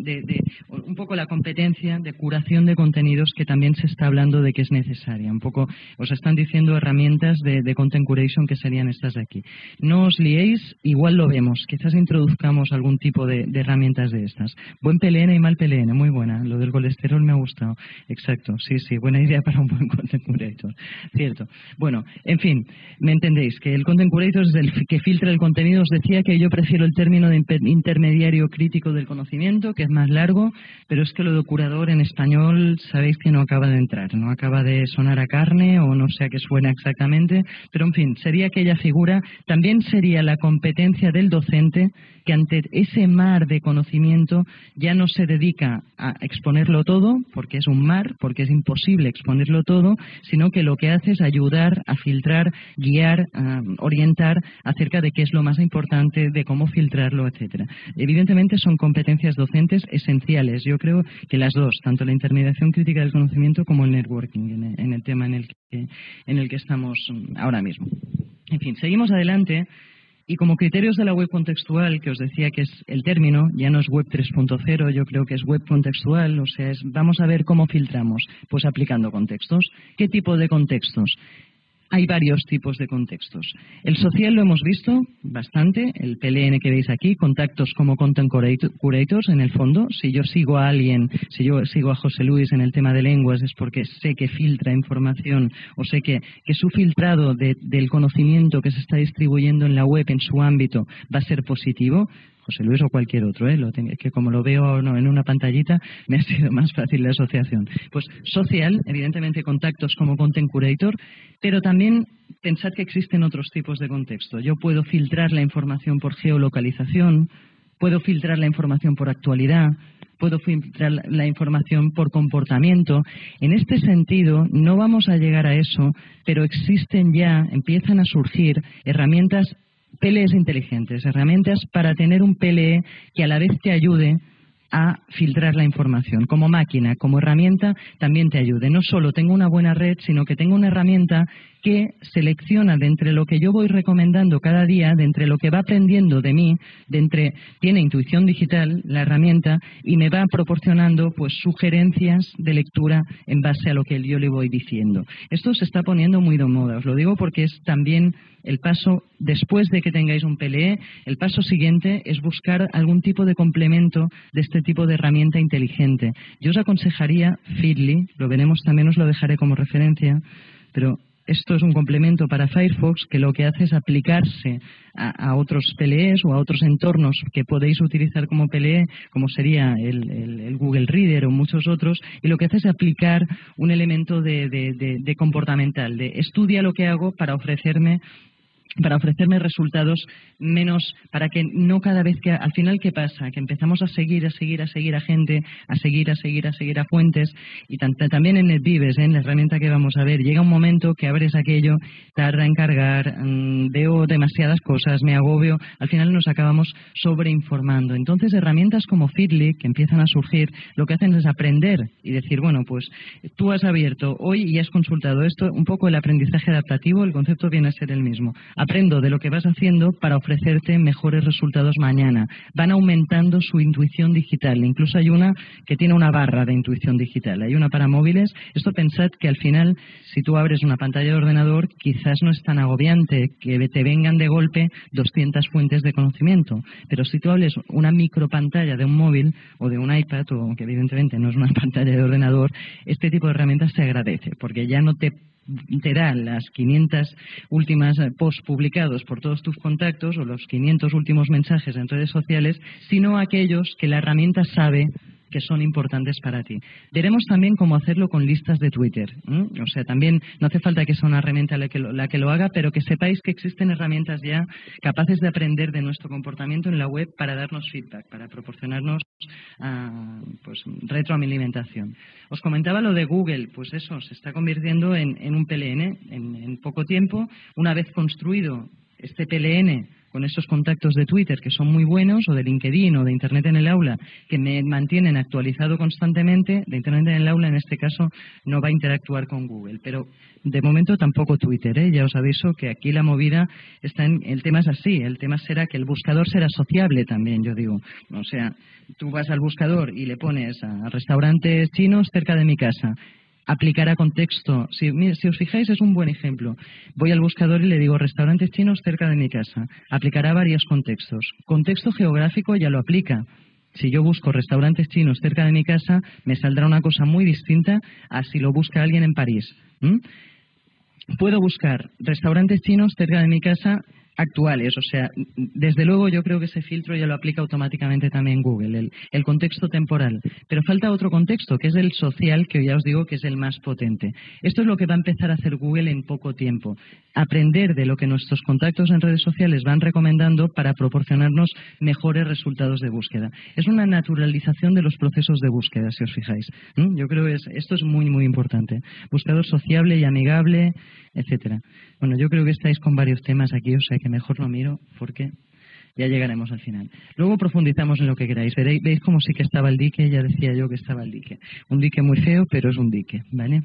un poco la competencia de curación de contenidos que también se está hablando de que es necesaria. Un poco os están diciendo herramientas de, content curation que serían estas de aquí. No os liéis, igual lo vemos. Quizás introduzcamos algún tipo de, herramientas de estas. Buen PLN y mal PLN, muy buena. Lo del colesterol me ha gustado. Exacto, sí, sí, buena idea para un buen content curator. Cierto. Bueno, en fin, me entendéis que el content curator es el que filtra el contenido. Os decía que yo prefiero el término de intermediario crítico del conocimiento, que es más largo, pero es que lo de curador en español sabéis que no acaba de entrar, no acaba de sonar a carne o no sé a qué suena exactamente, pero en fin, sería aquella figura, también sería la competencia del docente que ante ese mar de conocimiento ya no se dedica a exponerlo todo, porque es un mar, porque es imposible exponerlo todo, sino que lo que hace es ayudar a filtrar, guiar, orientar acerca de qué es lo más importante, de cómo filtrarlo, etcétera. Evidentemente son competencias docentes esenciales. Yo creo que las dos, tanto la intermediación crítica del conocimiento como el networking, en el, tema en el, que, en el que estamos ahora mismo. En fin, seguimos adelante. Y como criterios de la web contextual, que os decía que es el término, ya no es web 3.0, yo creo que es web contextual, o sea, es, vamos a ver cómo filtramos, pues aplicando contextos. ¿Qué tipo de contextos? Hay varios tipos de contextos. El social lo hemos visto bastante, el PLN que veis aquí, contactos como content curators en el fondo. Si yo sigo a alguien, si yo sigo a José Luis en el tema de lenguas es porque sé que filtra información o sé que, que su filtrado del conocimiento que se está distribuyendo en la web en su ámbito va a ser positivo. José Luis o cualquier otro, ¿eh? Lo que como lo veo en una pantallita, me ha sido más fácil la asociación. Pues social, evidentemente contactos como Content Curator, pero también pensad que existen otros tipos de contexto. Yo puedo filtrar la información por geolocalización, puedo filtrar la información por actualidad, puedo filtrar la información por comportamiento. En este sentido, no vamos a llegar a eso, pero existen ya, empiezan a surgir herramientas PLEs inteligentes, herramientas para tener un PLE que a la vez te ayude a filtrar la información. Como máquina, como herramienta, también te ayude. No solo tengo una buena red, sino que tengo una herramienta que selecciona de entre lo que yo voy recomendando cada día, de entre lo que va aprendiendo de mí, de entre tiene intuición digital la herramienta y me va proporcionando pues sugerencias de lectura en base a lo que yo le voy diciendo. Esto se está poniendo muy de moda. Os lo digo porque es también el paso después de que tengáis un PLE, el paso siguiente es buscar algún tipo de complemento de este tipo de herramienta inteligente. Yo os aconsejaría Feedly, lo veremos también, os lo dejaré como referencia, pero esto es un complemento para Firefox que lo que hace es aplicarse a, otros PLEs o a otros entornos que podéis utilizar como PLE, como sería el, Google Reader o muchos otros, y lo que hace es aplicar un elemento de, de comportamental, de estudia lo que hago para ofrecerme para ofrecerme resultados menos, para que no cada vez que, al final, ¿qué pasa? Que empezamos a seguir, a seguir, a seguir a gente, a seguir, a seguir, a seguir a fuentes, y también en NetVives, ¿eh? en la herramienta que vamos a ver, llega un momento que abres aquello, tarda en cargar, mm, veo demasiadas cosas, me agobio, al final nos acabamos sobreinformando. Entonces, herramientas como Feedly, que empiezan a surgir, lo que hacen es aprender y decir, bueno, pues tú has abierto hoy y has consultado esto, un poco el aprendizaje adaptativo, el concepto viene a ser el mismo aprendo de lo que vas haciendo para ofrecerte mejores resultados mañana. Van aumentando su intuición digital. Incluso hay una que tiene una barra de intuición digital. Hay una para móviles. Esto pensad que al final, si tú abres una pantalla de ordenador, quizás no es tan agobiante que te vengan de golpe 200 fuentes de conocimiento. Pero si tú hables una micropantalla de un móvil o de un iPad, o que evidentemente no es una pantalla de ordenador, este tipo de herramientas se agradece, porque ya no te te da las 500 últimas eh, posts publicados por todos tus contactos o los 500 últimos mensajes en redes sociales, sino aquellos que la herramienta sabe que son importantes para ti. Veremos también cómo hacerlo con listas de Twitter. O sea, también no hace falta que sea una herramienta la que, lo, haga, pero que sepáis que existen herramientas ya capaces de aprender de nuestro comportamiento en la web para darnos feedback, para proporcionarnos uh, pues, retroalimentación. Os comentaba lo de Google, pues eso, se está convirtiendo en, un PLN en poco tiempo. Una vez construido este PLN con esos contactos de Twitter que son muy buenos, o de LinkedIn o de Internet en el aula, que me mantienen actualizado constantemente, de Internet en el aula en este caso no va a interactuar con Google. Pero de momento tampoco Twitter, ¿eh? ya os aviso que aquí la movida está en. El tema es así, el tema será que el buscador será sociable también, yo digo. O sea, tú vas al buscador y le pones a restaurantes chinos cerca de mi casa aplicará contexto. Si, si, os fijáis, es un buen ejemplo. Voy al buscador y le digo restaurantes chinos cerca de mi casa. Aplicará varios contextos. Contexto geográfico ya lo aplica. Si yo busco restaurantes chinos cerca de mi casa, me saldrá una cosa muy distinta a si lo busca alguien en París. Puedo buscar restaurantes chinos cerca de mi casa actuales. O sea, desde luego yo creo que ese filtro ya lo aplica automáticamente también Google, el, contexto temporal. Pero falta otro contexto, que es el social, que ya os digo que es el más potente. Esto es lo que va a empezar a hacer Google en poco tiempo. Aprender de lo que nuestros contactos en redes sociales van recomendando para proporcionarnos mejores resultados de búsqueda. Es una naturalización de los procesos de búsqueda, si os fijáis. Yo creo que esto es muy, muy importante. Buscador sociable y amigable, etcétera. Bueno, yo creo que estáis con varios temas aquí, o sea mejor lo miro porque ya llegaremos al final. Luego profundizamos en lo que queráis. Veréis, veis cómo sí que estaba el dique, ya decía yo que estaba el dique. Un dique muy feo, pero es un dique, ¿vale?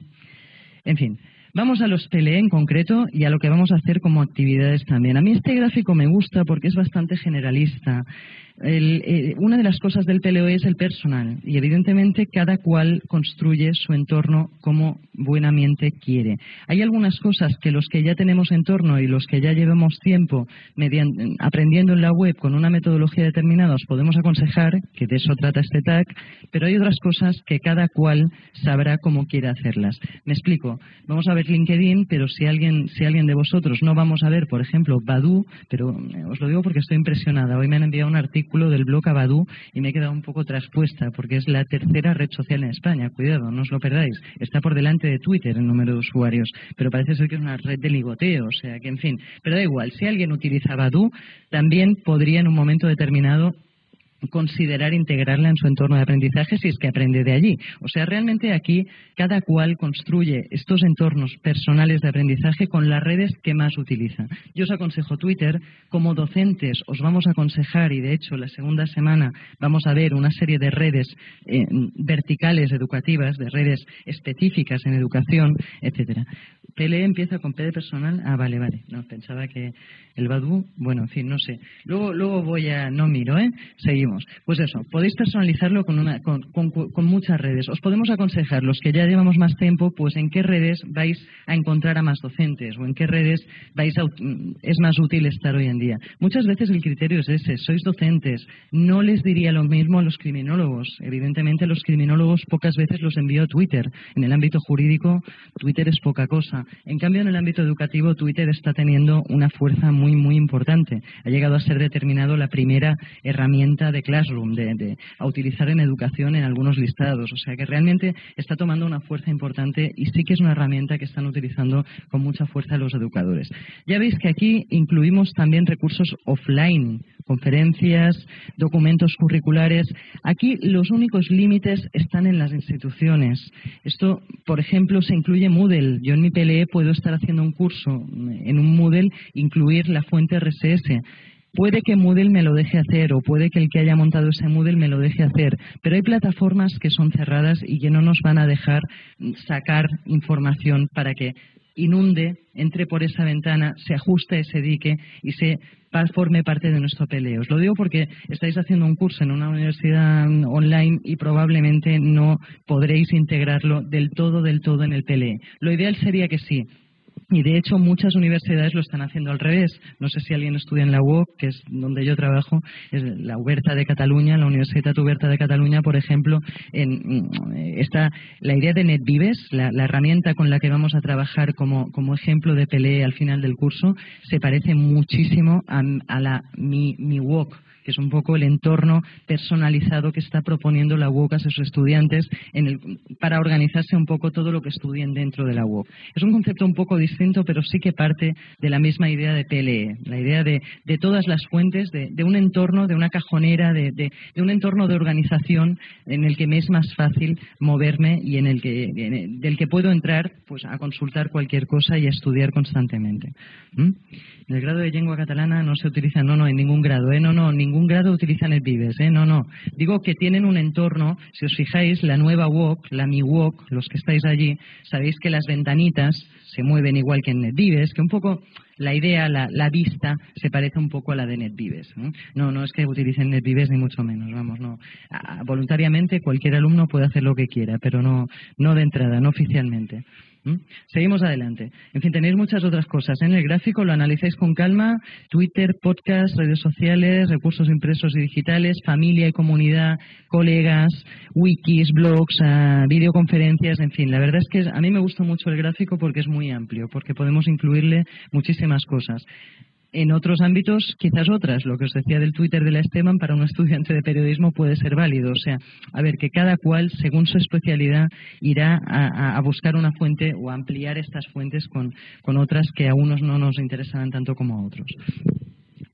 En fin, Vamos a los PLE en concreto y a lo que vamos a hacer como actividades también. A mí este gráfico me gusta porque es bastante generalista. Eh, una de las cosas del PLO es el personal y evidentemente cada cual construye su entorno como buenamente quiere. Hay algunas cosas que los que ya tenemos entorno y los que ya llevamos tiempo aprendiendo en la web con una metodología determinada os podemos aconsejar, que de eso trata este tag, pero hay otras cosas que cada cual sabrá cómo quiere hacerlas. Me explico. Vamos a ver LinkedIn, pero si alguien, si alguien de vosotros no vamos a ver, por ejemplo, Badu, pero eh, os lo digo porque estoy impresionada. Hoy me han enviado un artículo del blog Abadú y me he quedado un poco traspuesta porque es la tercera red social en España. Cuidado, no os lo perdáis. Está por delante de Twitter el número de usuarios, pero parece ser que es una red de ligoteo, o sea que en fin. Pero da igual, si alguien utiliza Badu, también podría en un momento determinado considerar integrarla en su entorno de aprendizaje si es que aprende de allí. O sea, realmente aquí cada cual construye estos entornos personales de aprendizaje con las redes que más utiliza. Yo os aconsejo Twitter, como docentes os vamos a aconsejar, y de hecho la segunda semana vamos a ver una serie de redes eh, verticales educativas, de redes específicas en educación, etcétera. PLE empieza con P personal. Ah, vale, vale. No, pensaba que el Badu, bueno, en fin, no sé. Luego, luego voy a, no miro, ¿eh? Seguimos. Pues eso, podéis personalizarlo con, una, con, con, muchas redes. Os podemos aconsejar, los que ya llevamos más tiempo, pues en qué redes vais a encontrar a más docentes o en qué redes vais a, es más útil estar hoy en día. Muchas veces el criterio es ese, sois docentes. No les diría lo mismo a los criminólogos. Evidentemente, los criminólogos pocas veces los envío a Twitter. En el ámbito jurídico, Twitter es poca cosa. En cambio, en el ámbito educativo, Twitter está teniendo una fuerza muy, muy importante. Ha llegado a ser determinado la primera herramienta de Classroom, de, a utilizar en educación en algunos listados. O sea que realmente está tomando una fuerza importante y sí que es una herramienta que están utilizando con mucha fuerza los educadores. Ya veis que aquí incluimos también recursos offline, conferencias, documentos curriculares. Aquí los únicos límites están en las instituciones. Esto, por ejemplo, se incluye Moodle. Yo en mi PLE puedo estar haciendo un curso en un Moodle, incluir la fuente RSS. Puede que Moodle me lo deje hacer o puede que el que haya montado ese Moodle me lo deje hacer, pero hay plataformas que son cerradas y que no nos van a dejar sacar información para que inunde, entre por esa ventana, se ajuste ese dique y se forme parte de nuestro PLE. Os lo digo porque estáis haciendo un curso en una universidad online y probablemente no podréis integrarlo del todo, del todo en el PLE. Lo ideal sería que sí, Y de hecho muchas universidades lo están haciendo al revés. No sé si alguien estudia en la UOC, que es donde yo trabajo, es la Huberta de Cataluña, la Universidad Huberta de Cataluña, por ejemplo, en, mm, está la idea de NetVives, la, herramienta con la que vamos a trabajar como, como ejemplo de PLE al final del curso, se parece muchísimo a, la mi, mi UOC que es un poco el entorno personalizado que está proponiendo la UOC a sus estudiantes para organizarse un poco todo lo que estudien dentro de la UOC. Es un concepto un poco distinto, pero sí que parte de la misma idea de PLE, la idea de, todas las fuentes, de, un entorno, de una cajonera, de, un entorno de organización en el que me es más fácil moverme y en el que, del que puedo entrar pues, a consultar cualquier cosa y a estudiar constantemente. ¿Mm? En el grado de lengua catalana no se utiliza, no, no, en ningún grado, ¿eh? no, no, ningún grado utilizan el Vives, ¿eh? no, no. Digo que tienen un entorno, si os fijáis, la nueva WOC, la Mi WOC, los que estáis allí, sabéis que las ventanitas se mueven igual que en NetVives, que un poco la idea, la, vista, se parece un poco a la de NetVives. ¿no? no, no es que utilicen NetVives ni mucho menos, vamos, no. voluntariamente cualquier alumno puede hacer lo que quiera, pero no, no de entrada, no oficialmente. Seguimos adelante. En fin, tenéis muchas otras cosas. En el gráfico lo analizáis con calma. Twitter, podcast, redes sociales, recursos impresos y digitales, familia y comunidad, colegas, wikis, blogs, ah, videoconferencias, en fin. La verdad es que a mí me gusta mucho el gráfico porque es muy amplio, porque podemos incluirle muchísimas cosas. En otros ámbitos, quizás otras. Lo que os decía del Twitter de la Esteban, para un estudiante de periodismo puede ser válido. O sea, a ver, que cada cual, según su especialidad, irá a, buscar una fuente o a ampliar estas fuentes con, con otras que a unos no nos interesarán tanto como a otros.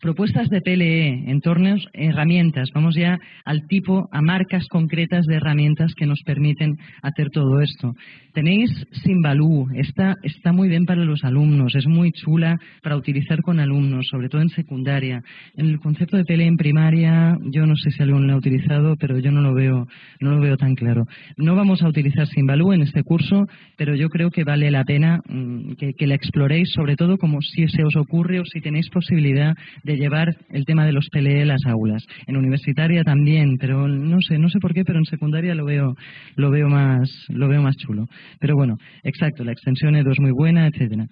Propuestas de PLE, entornos, herramientas. Vamos ya al tipo, a marcas concretas de herramientas que nos permiten hacer todo esto. Tenéis Simbalú, esta está muy bien para los alumnos, es muy chula para utilizar con alumnos, sobre todo en secundaria. El concepto de PLE en primaria, yo no sé si alguien lo ha utilizado, pero yo no lo veo, no lo veo tan claro. No vamos a utilizar Simbalú en este curso, pero yo creo que vale la pena mm, que, que la exploréis, sobre todo como si se os ocurre o si tenéis posibilidad de llevar el tema de los PLE a las aulas. En universitaria también, pero no sé, no sé por qué, pero en secundaria lo veo, lo veo más, lo veo más chulo. Pero bueno, exacto, la extensión EDO es muy buena, etcétera.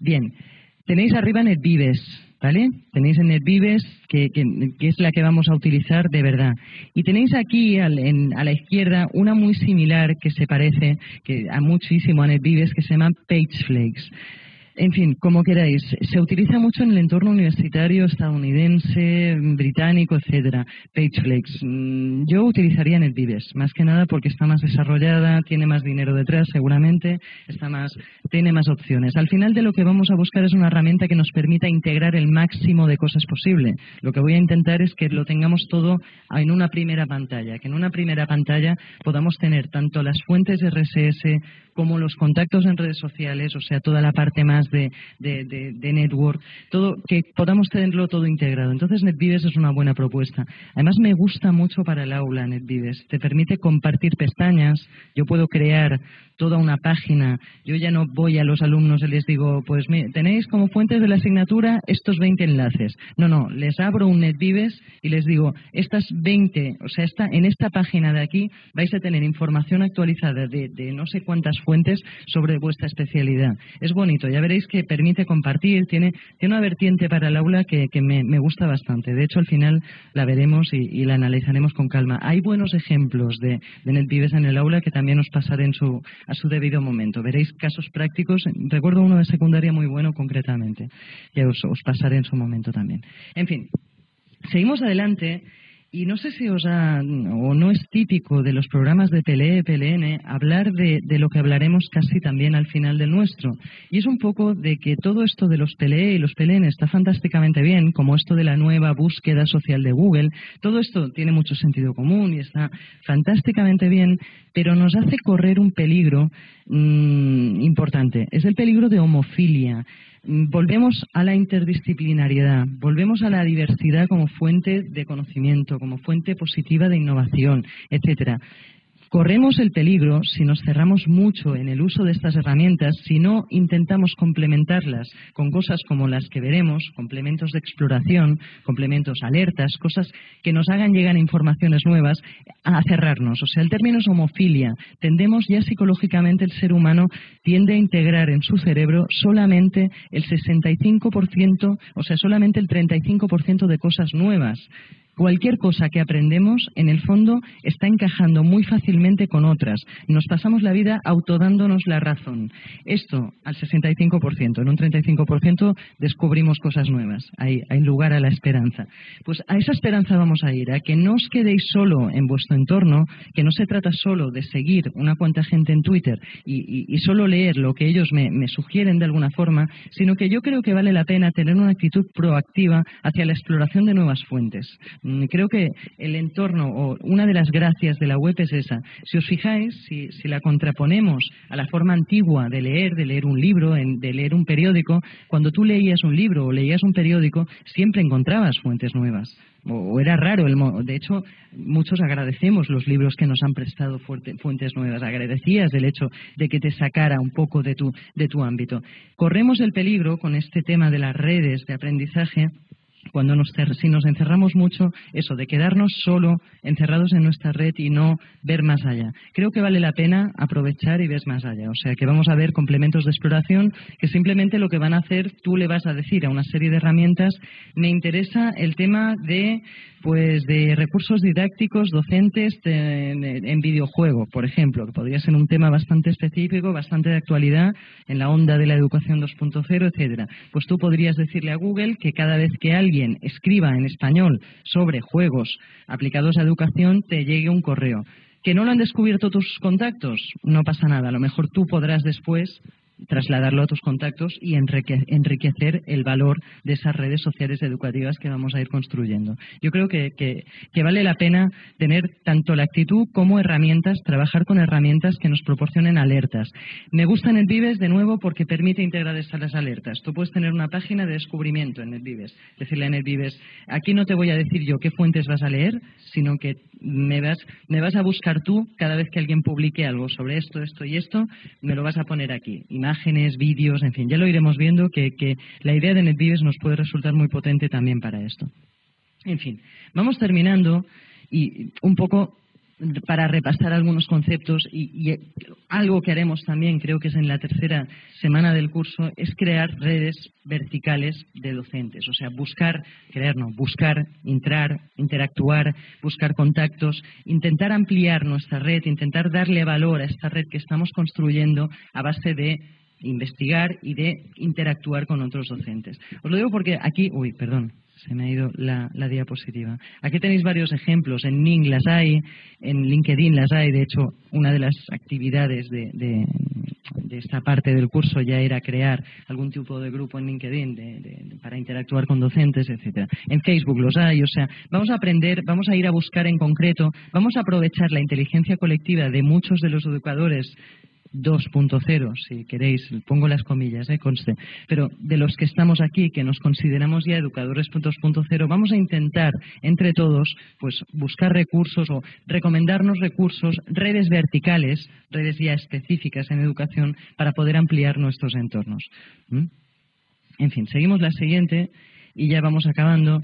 Bien, tenéis arriba NetVives, ¿vale? Tenéis en NetVives, que, que, es la que vamos a utilizar de verdad. Y tenéis aquí a la izquierda una muy similar que se parece que, a muchísimo a NetVives que se llama PageFlakes. En fin, como queráis. Se utiliza mucho en el entorno universitario estadounidense, británico, etcétera. PageFlex. Mm, yo utilizaría NetVives, más que nada porque está más desarrollada, tiene más dinero detrás, seguramente, está más, tiene más opciones. Al final de lo que vamos a buscar es una herramienta que nos permita integrar el máximo de cosas posible. Lo que voy a intentar es que lo tengamos todo en una primera pantalla, que en una primera pantalla podamos tener tanto las fuentes RSS como los contactos en redes sociales, o sea, toda la parte más de, network, todo, que podamos tenerlo todo integrado. Entonces, NetVives es una buena propuesta. Además, me gusta mucho para el aula NetVives. Te permite compartir pestañas. Yo puedo crear toda una página. Yo ya no voy a los alumnos y les digo, pues tenéis como fuentes de la asignatura estos 20 enlaces. No, no, les abro un NetVives y les digo, estas 20, o sea, esta, en esta página de aquí vais a tener información actualizada de, no sé cuántas fuentes sobre vuestra especialidad. Es bonito, ya veréis que permite compartir, tiene, tiene una vertiente para el aula que, me, gusta bastante. De hecho, al final la veremos y, la analizaremos con calma. Hay buenos ejemplos de, de NetVives en el aula que también os pasaré en su, a su debido momento. Veréis casos prácticos. Recuerdo uno de secundaria muy bueno concretamente. Ya os, os pasaré en su momento también. En fin, seguimos adelante y no sé si os ha, o no es típico de los programas de PLE, PLN, hablar de, lo que hablaremos casi también al final del nuestro. Y es un poco de que todo esto de los PLE y los PLN está fantásticamente bien, como esto de la nueva búsqueda social de Google. Todo esto tiene mucho sentido común y está fantásticamente bien, pero nos hace correr un peligro mm, importante. Es el peligro de homofilia. Volvemos a la interdisciplinariedad, volvemos a la diversidad como fuente de conocimiento, como fuente positiva de innovación, etcétera corremos el peligro, si nos cerramos mucho en el uso de estas herramientas, si no intentamos complementarlas con cosas como las que veremos, complementos de exploración, complementos alertas, cosas que nos hagan llegar informaciones nuevas, a cerrarnos. O sea, el término es homofilia. Tendemos ya psicológicamente el ser humano tiende a integrar en su cerebro solamente el 65%, o sea, solamente el 35% de cosas nuevas cualquier cosa que aprendemos, en el fondo, está encajando muy fácilmente con otras. Nos pasamos la vida autodándonos la razón. Esto al 65%, en un 35% descubrimos cosas nuevas. Hay, lugar a la esperanza. Pues a esa esperanza vamos a ir, a que no os quedéis solo en vuestro entorno, que no se trata solo de seguir una cuanta gente en Twitter y, solo leer lo que ellos me, sugieren de alguna forma, sino que yo creo que vale la pena tener una actitud proactiva hacia la exploración de nuevas fuentes creo que el entorno o una de las gracias de la web es esa. Si os fijáis, si, la contraponemos a la forma antigua de leer, de leer un libro, de leer un periódico, cuando tú leías un libro o leías un periódico, siempre encontrabas fuentes nuevas. O, era raro, el, de hecho, muchos agradecemos los libros que nos han prestado fuentes nuevas. Agradecías el hecho de que te sacara un poco de tu, de tu ámbito. Corremos el peligro con este tema de las redes de aprendizaje cuando nos, si nos encerramos mucho, eso, de quedarnos solo encerrados en nuestra red y no ver más allá. Creo que vale la pena aprovechar y ver más allá. O sea, que vamos a ver complementos de exploración que simplemente lo que van a hacer, tú le vas a decir a una serie de herramientas, me interesa el tema de pues de recursos didácticos docentes en, videojuego, por ejemplo, que podría ser un tema bastante específico, bastante de actualidad en la onda de la educación 2.0, etcétera. Pues tú podrías decirle a Google que cada vez que alguien escriba en español sobre juegos aplicados a educación te llegue un correo. ¿Que no lo han descubierto tus contactos? No pasa nada. A lo mejor tú podrás después trasladarlo a tus contactos y enriquecer el valor de esas redes sociales educativas que vamos a ir construyendo. Yo creo que, vale la pena tener tanto la actitud como herramientas, trabajar con herramientas que nos proporcionen alertas. Me gusta NetVives de nuevo porque permite integrar estas alertas. Tú puedes tener una página de descubrimiento en NetVives, decirle a NetVives, aquí no te voy a decir yo qué fuentes vas a leer, sino que me vas, me vas a buscar tú cada vez que alguien publique algo sobre esto, esto y esto, me lo vas a poner aquí imágenes, vídeos, en fin, ya lo iremos viendo que, que la idea de NetVives nos puede resultar muy potente también para esto. En fin, vamos terminando y un poco para repasar algunos conceptos y, algo que haremos también, creo que es en la tercera semana del curso, es crear redes verticales de docentes. O sea, buscar, crear no, buscar, entrar, interactuar, buscar contactos, intentar ampliar nuestra red, intentar darle valor a esta red que estamos construyendo a base de investigar y de interactuar con otros docentes. Os lo digo porque aquí, uy, perdón, se me ha ido la, diapositiva. Aquí tenéis varios ejemplos. En Ning las hay, en LinkedIn las hay. De hecho, una de las actividades de, esta parte del curso ya era crear algún tipo de grupo en LinkedIn para interactuar con docentes, etcétera. En Facebook los hay. O sea, vamos a aprender, vamos a ir a buscar en concreto, vamos a aprovechar la inteligencia colectiva de muchos de los educadores 2.0, si queréis, pongo las comillas, eh, conste, pero de los que estamos aquí, que nos consideramos ya educadores 2.0, vamos a intentar entre todos pues buscar recursos o recomendarnos recursos, redes verticales, redes ya específicas en educación para poder ampliar nuestros entornos. ¿Mm? En fin, seguimos la siguiente y ya vamos acabando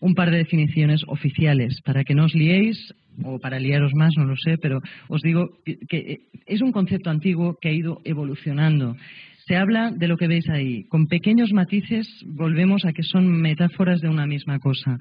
un par de definiciones oficiales para que no os liéis o para liaros más, no lo sé, pero os digo que es un concepto antiguo que ha ido evolucionando. Se habla de lo que veis ahí. Con pequeños matices volvemos a que son metáforas de una misma cosa,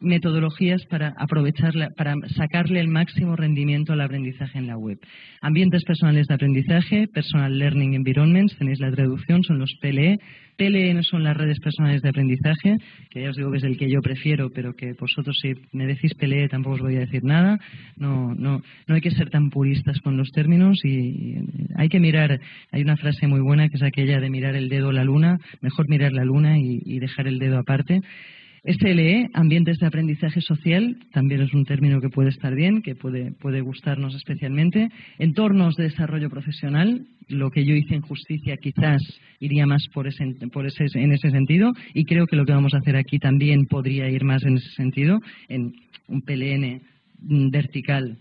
metodologías para aprovecharla, para sacarle el máximo rendimiento al aprendizaje en la web. Ambientes personales de aprendizaje, Personal Learning Environments, tenéis la traducción, son los PLE. PLE son las redes personales de aprendizaje, que ya os digo que es el que yo prefiero, pero que vosotros si me decís PLE tampoco os voy a decir nada. No, no, no hay que ser tan puristas con los términos y hay que mirar, hay una frase muy buena que es aquella de mirar el dedo a la luna, mejor mirar la luna y dejar el dedo aparte. SLE, ambientes de aprendizaje social, también es un término que puede estar bien, que puede, gustarnos especialmente. Entornos de desarrollo profesional, lo que yo hice en justicia quizás iría más por ese, por ese, en ese sentido y creo que lo que vamos a hacer aquí también podría ir más en ese sentido, en un PLN vertical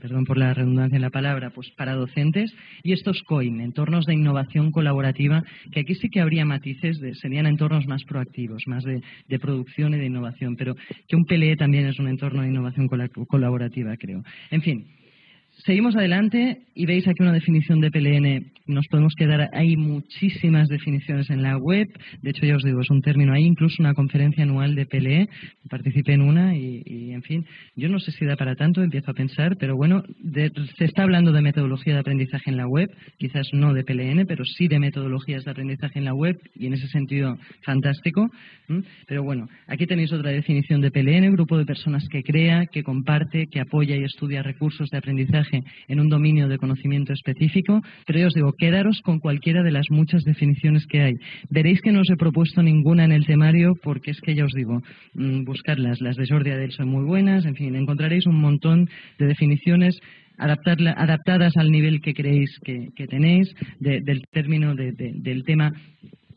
perdón por la redundancia en la palabra, pues para docentes, y estos COIN, entornos de innovación colaborativa, que aquí sí que habría matices, de, serían entornos más proactivos, más de, producción y de innovación, pero que un PLE también es un entorno de innovación colaborativa, creo. En fin, Seguimos adelante y veis aquí una definición de PLN. Nos podemos quedar, hay muchísimas definiciones en la web. De hecho, ya os digo, es un término. Hay incluso una conferencia anual de PLE. Participé en una y, en fin, yo no sé si da para tanto, empiezo a pensar, pero bueno, se está hablando de metodología de aprendizaje en la web, quizás no de PLN, pero sí de metodologías de aprendizaje en la web y en ese sentido, fantástico. Pero bueno, aquí tenéis otra definición de PLN, grupo de personas que crea, que comparte, que apoya y estudia recursos de aprendizaje en un dominio de conocimiento específico, pero yo os digo, quedaros con cualquiera de las muchas definiciones que hay. Veréis que no os he propuesto ninguna en el temario porque es que ya os digo, mm, buscarlas. Las de Jordi Adel son muy buenas, en fin, encontraréis un montón de definiciones adaptadas al nivel que creéis que, tenéis del término del tema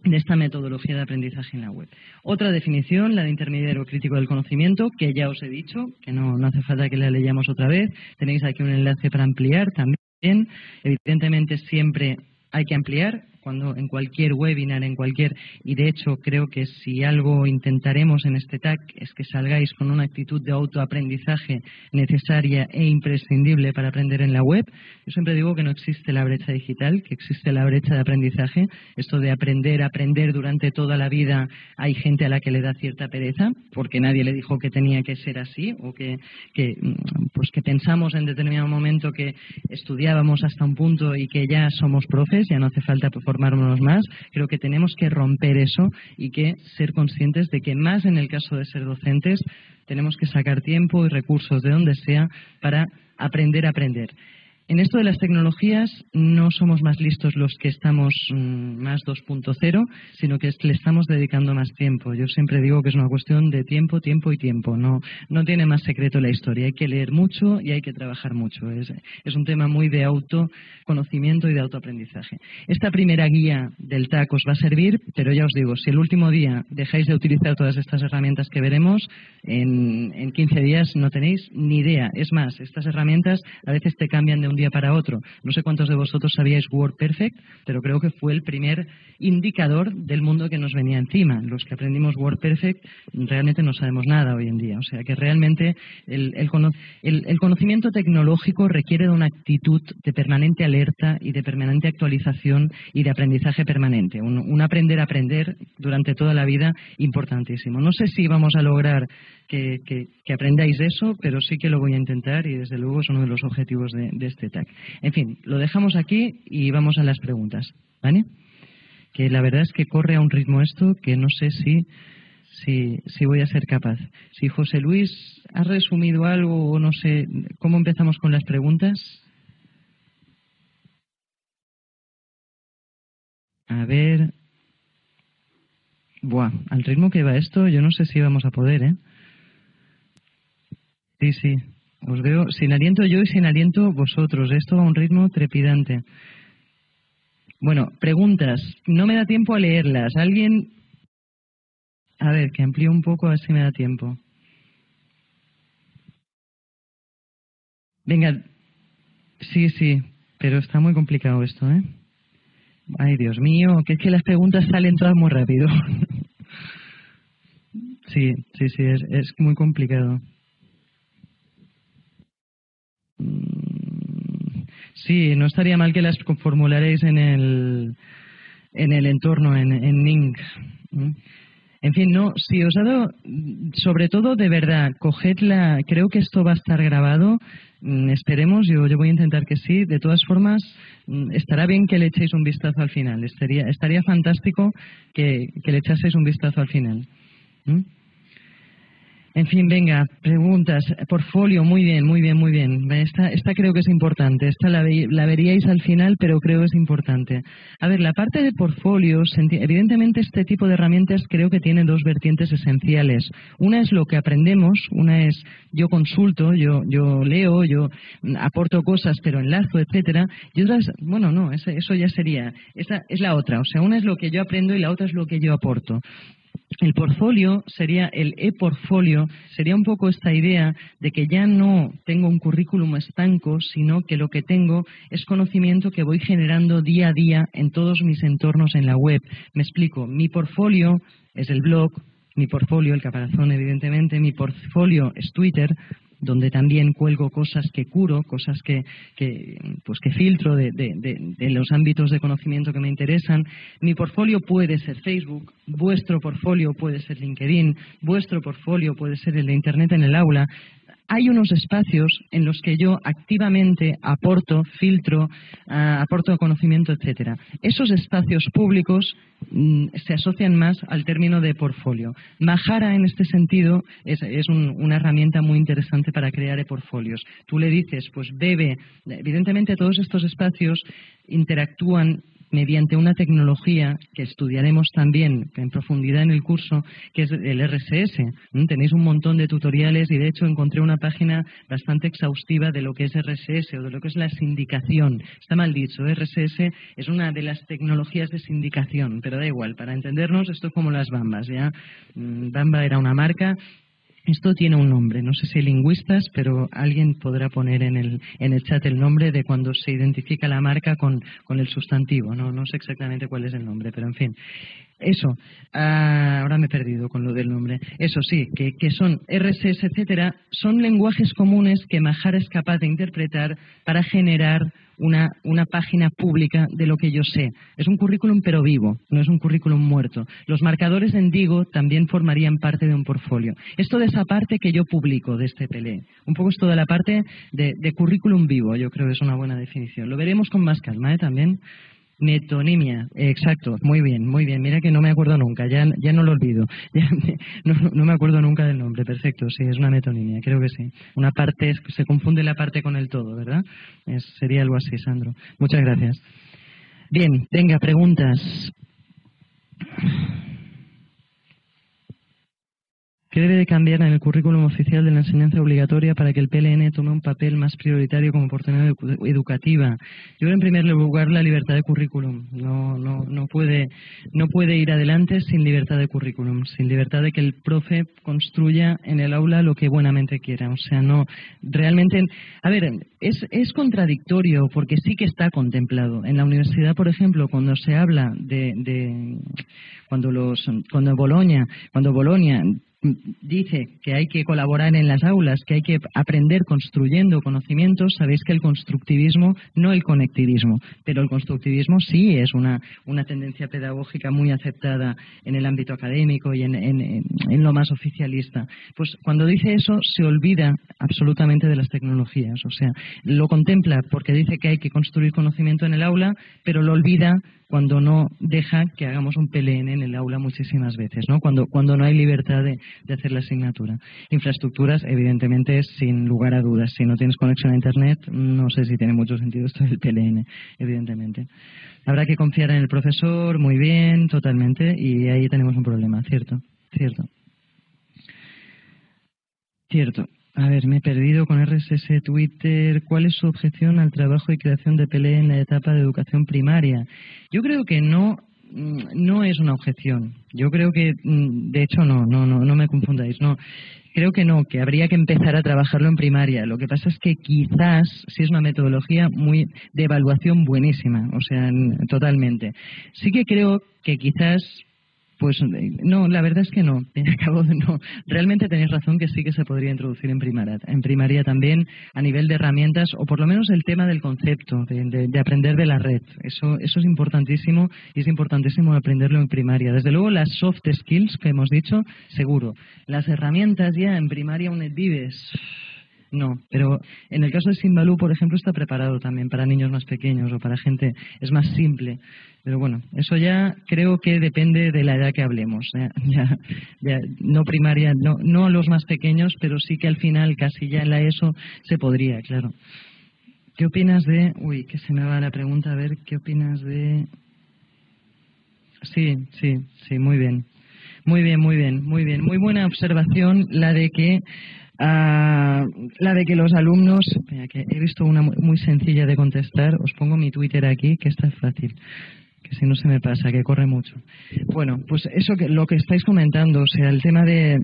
de esta metodología de aprendizaje en la web. Otra definición, la de intermediario crítico del conocimiento, que ya os he dicho, que no, no hace falta que la leyamos otra vez. Tenéis aquí un enlace para ampliar también. Evidentemente siempre hay que ampliar, cuando en cualquier webinar, en cualquier, y de hecho creo que si algo intentaremos en este TAC es que salgáis con una actitud de autoaprendizaje necesaria e imprescindible para aprender en la web. Yo siempre digo que no existe la brecha digital, que existe la brecha de aprendizaje. Esto de aprender, aprender durante toda la vida, hay gente a la que le da cierta pereza, porque nadie le dijo que tenía que ser así, o que, mm, pues que pensamos en determinado momento que estudiábamos hasta un punto y que ya somos profes, ya no hace falta formarnos más, creo que tenemos que romper eso y que ser conscientes de que más en el caso de ser docentes tenemos que sacar tiempo y recursos de donde sea para aprender a aprender. En esto de las tecnologías no somos más listos los que estamos mm, más 2.0, sino que le estamos dedicando más tiempo. Yo siempre digo que es una cuestión de tiempo, tiempo y tiempo. No, no tiene más secreto la historia. Hay que leer mucho y hay que trabajar mucho. Es, es un tema muy de autoconocimiento y de autoaprendizaje. Esta primera guía del TAC os va a servir, pero ya os digo, si el último día dejáis de utilizar todas estas herramientas que veremos, en, en 15 días no tenéis ni idea. Es más, estas herramientas a veces te cambian de un día para otro. No sé cuántos de vosotros sabíais WordPerfect, pero creo que fue el primer indicador del mundo que nos venía encima. Los que aprendimos WordPerfect realmente no sabemos nada hoy en día. O sea que realmente el, conocimiento tecnológico requiere de una actitud de permanente alerta y de permanente actualización y de aprendizaje permanente. Un, aprender a aprender durante toda la vida importantísimo. No sé si vamos a lograr que, aprendáis eso, pero sí que lo voy a intentar y desde luego es uno de los objetivos de, de este TAC. En fin, lo dejamos aquí y vamos a las preguntas. ¿Vale? Que la verdad es que corre a un ritmo esto que no sé si, si, si voy a ser capaz. Si José Luis ha resumido algo o no sé, ¿cómo empezamos con las preguntas? A ver. Buah, al ritmo que va esto, yo no sé si vamos a poder, ¿eh? Sí, sí. Os veo sin aliento yo y sin aliento vosotros. Esto a un ritmo trepidante. Bueno, preguntas. No me da tiempo a leerlas. ¿Alguien? A ver, que amplíe un poco a ver si me da tiempo. Venga. Sí, sí, pero está muy complicado esto, ¿eh? Ay, Dios mío, que es que las preguntas salen todas muy rápido. sí, sí, sí, es, es muy complicado. Sí, no estaría mal que las formularéis en el, en el entorno, en, en Ning. En fin, no, si os ha dado, sobre todo de verdad, cogedla, creo que esto va a estar grabado, mm, esperemos, yo, yo voy a intentar que sí, de todas formas, mm, estará bien que le echéis un vistazo al final, estaría, estaría fantástico que, que le echaseis un vistazo al final. En fin, venga, preguntas. Portfolio, muy bien, muy bien, muy bien. Esta, esta creo que es importante. Esta la, veríais al final, pero creo que es importante. A ver, la parte de portfolios, evidentemente este tipo de herramientas creo que tiene dos vertientes esenciales. Una es lo que aprendemos, una es yo consulto, yo, yo leo, yo aporto cosas, pero enlazo, etcétera. Y otra es, bueno, no, eso ya sería, esa es la otra. O sea, una es lo que yo aprendo y la otra es lo que yo aporto. El portfolio sería, el e-portfolio, sería un poco esta idea de que ya no tengo un currículum estanco, sino que lo que tengo es conocimiento que voy generando día a día en todos mis entornos en la web. Me explico, mi portfolio es el blog, mi portfolio, el caparazón evidentemente, mi portfolio es Twitter, donde también cuelgo cosas que curo, cosas que, pues que filtro de, de, los ámbitos de conocimiento que me interesan. Mi portfolio puede ser Facebook, vuestro portfolio puede ser LinkedIn, vuestro portfolio puede ser el de Internet en el aula hay unos espacios en los que yo activamente aporto, filtro, ah, aporto conocimiento, etcétera. Esos espacios públicos mm, se asocian más al término de portfolio. Majara, en este sentido, es, una herramienta muy interesante para crear e-portfolios. Tú le dices, pues bebe, evidentemente todos estos espacios interactúan mediante una tecnología que estudiaremos también en profundidad en el curso, que es el RSS. ¿Mm? Tenéis un montón de tutoriales y de hecho encontré una página bastante exhaustiva de lo que es RSS o de lo que es la sindicación. Está mal dicho, RSS es una de las tecnologías de sindicación, pero da igual, para entendernos esto es como las bambas. ¿ya? Mm, Bamba era una marca esto tiene un nombre, no sé si lingüistas, pero alguien podrá poner en el, en el chat el nombre de cuando se identifica la marca con, con el sustantivo. No, no sé exactamente cuál es el nombre, pero en fin. Eso, ah, ahora me he perdido con lo del nombre. Eso sí, que, que son RSS, etcétera, son lenguajes comunes que Mahara es capaz de interpretar para generar una, una, página pública de lo que yo sé. Es un currículum pero vivo, no es un currículum muerto. Los marcadores en Digo también formarían parte de un portfolio. Esto de esa parte que yo publico de este PLE. Un poco esto de la parte de, de currículum vivo, yo creo que es una buena definición. Lo veremos con más calma ¿eh? también. Metonimia, exacto, muy bien, muy bien. Mira que no me acuerdo nunca, ya, ya no lo olvido. no, no, me acuerdo nunca del nombre, perfecto, sí, es una metonimia, creo que sí. Una parte, se confunde la parte con el todo, ¿verdad? sería algo así, Sandro. Muchas gracias. Bien, venga, preguntas. ¿Qué debe de cambiar en el currículum oficial de la enseñanza obligatoria para que el PLN tome un papel más prioritario como oportunidad educativa? Yo creo en primer lugar la libertad de currículum. No, no, no, puede, no puede ir adelante sin libertad de currículum, sin libertad de que el profe construya en el aula lo que buenamente quiera. O sea, no, realmente, a ver, es, es contradictorio porque sí que está contemplado. En la universidad, por ejemplo, cuando se habla de, de cuando los, cuando Bolonia, cuando Bolonia dice que hay que colaborar en las aulas, que hay que aprender construyendo conocimientos, sabéis que el constructivismo, no el conectivismo, pero el constructivismo sí es una, una tendencia pedagógica muy aceptada en el ámbito académico y en, en, lo más oficialista. Pues cuando dice eso se olvida absolutamente de las tecnologías, o sea, lo contempla porque dice que hay que construir conocimiento en el aula, pero lo olvida cuando no deja que hagamos un PLN en el aula muchísimas veces, ¿no? Cuando, cuando no hay libertad de, hacer la asignatura. Infraestructuras, evidentemente, sin lugar a dudas. Si no tienes conexión a Internet, no sé si tiene mucho sentido esto del PLN, evidentemente. Habrá que confiar en el profesor, muy bien, totalmente, y ahí tenemos un problema, ¿cierto? Cierto. Cierto. A ver, me he perdido con RSS Twitter. ¿Cuál es su objeción al trabajo y creación de PLE en la etapa de educación primaria? Yo creo que no, mm, no es una objeción. Yo creo que, mm, de hecho, no, no, no, no me confundáis. No, creo que no, que habría que empezar a trabajarlo en primaria. Lo que pasa es que quizás, si es una metodología muy de evaluación buenísima, o sea, totalmente. Sí que creo que quizás pues no, la verdad es que no. Acabo de no. Realmente tenéis razón que sí que se podría introducir en primaria, en primaria también a nivel de herramientas o por lo menos el tema del concepto, de, de, aprender de la red. Eso, eso es importantísimo y es importantísimo aprenderlo en primaria. Desde luego las soft skills que hemos dicho, seguro. Las herramientas ya en primaria UNED Vives no, pero en el caso de Simbalú, por ejemplo, está preparado también para niños más pequeños o para gente, es más simple. Pero bueno, eso ya creo que depende de la edad que hablemos. Ya, no primaria, no, no los más pequeños, pero sí que al final, casi ya en la ESO, se podría, claro. ¿Qué opinas de.? Uy, que se me va la pregunta, a ver, ¿qué opinas de.? Sí, sí, sí, muy bien. Muy bien, muy bien, muy bien. Muy buena observación la de que Ah, la de que los alumnos, que he visto una muy sencilla de contestar, os pongo mi Twitter aquí, que esta es fácil. que si no se me pasa, que corre mucho. Bueno, pues eso que lo que estáis comentando, o sea, el tema de,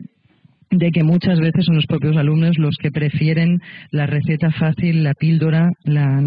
de que muchas veces son los propios alumnos los que prefieren la receta fácil, la píldora, la,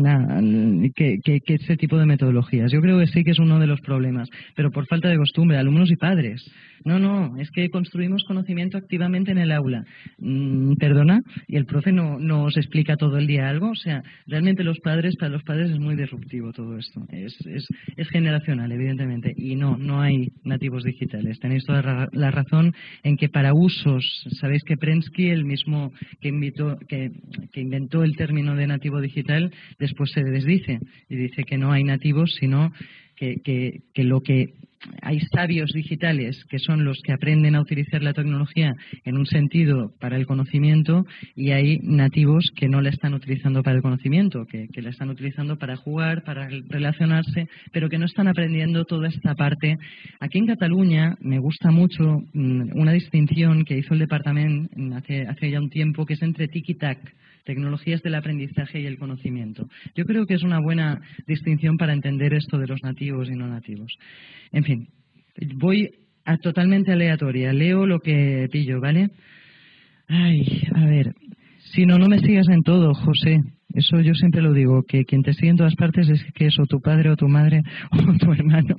que, que, que, ese tipo de metodologías. Yo creo que sí que es uno de los problemas, pero por falta de costumbre, alumnos y padres. No, no, es que construimos conocimiento activamente en el aula. Mm, perdona, y el profe no nos explica todo el día algo. O sea, realmente los padres, para los padres es muy disruptivo todo esto. Es, es, es generacional, evidentemente. Y no, no hay nativos digitales. Tenéis toda la razón en que para usos, sabéis que Prensky, el mismo que, invitó, que, inventó el término de nativo digital, después se desdice y dice que no hay nativos, sino que, lo que hay sabios digitales que son los que aprenden a utilizar la tecnología en un sentido para el conocimiento y hay nativos que no la están utilizando para el conocimiento, que, la están utilizando para jugar, para relacionarse, pero que no están aprendiendo toda esta parte. Aquí en Cataluña me gusta mucho mm, una distinción que hizo el departamento hace, hace ya un tiempo, que es entre TIC y TAC tecnologías del aprendizaje y el conocimiento. Yo creo que es una buena distinción para entender esto de los nativos y no nativos. En fin, voy a totalmente aleatoria. Leo lo que pillo, ¿vale? Ay, a ver. Si no, no me sigas en todo, José. Eso yo siempre lo digo, que quien te sigue en todas partes es que es o tu padre o tu madre o tu hermano.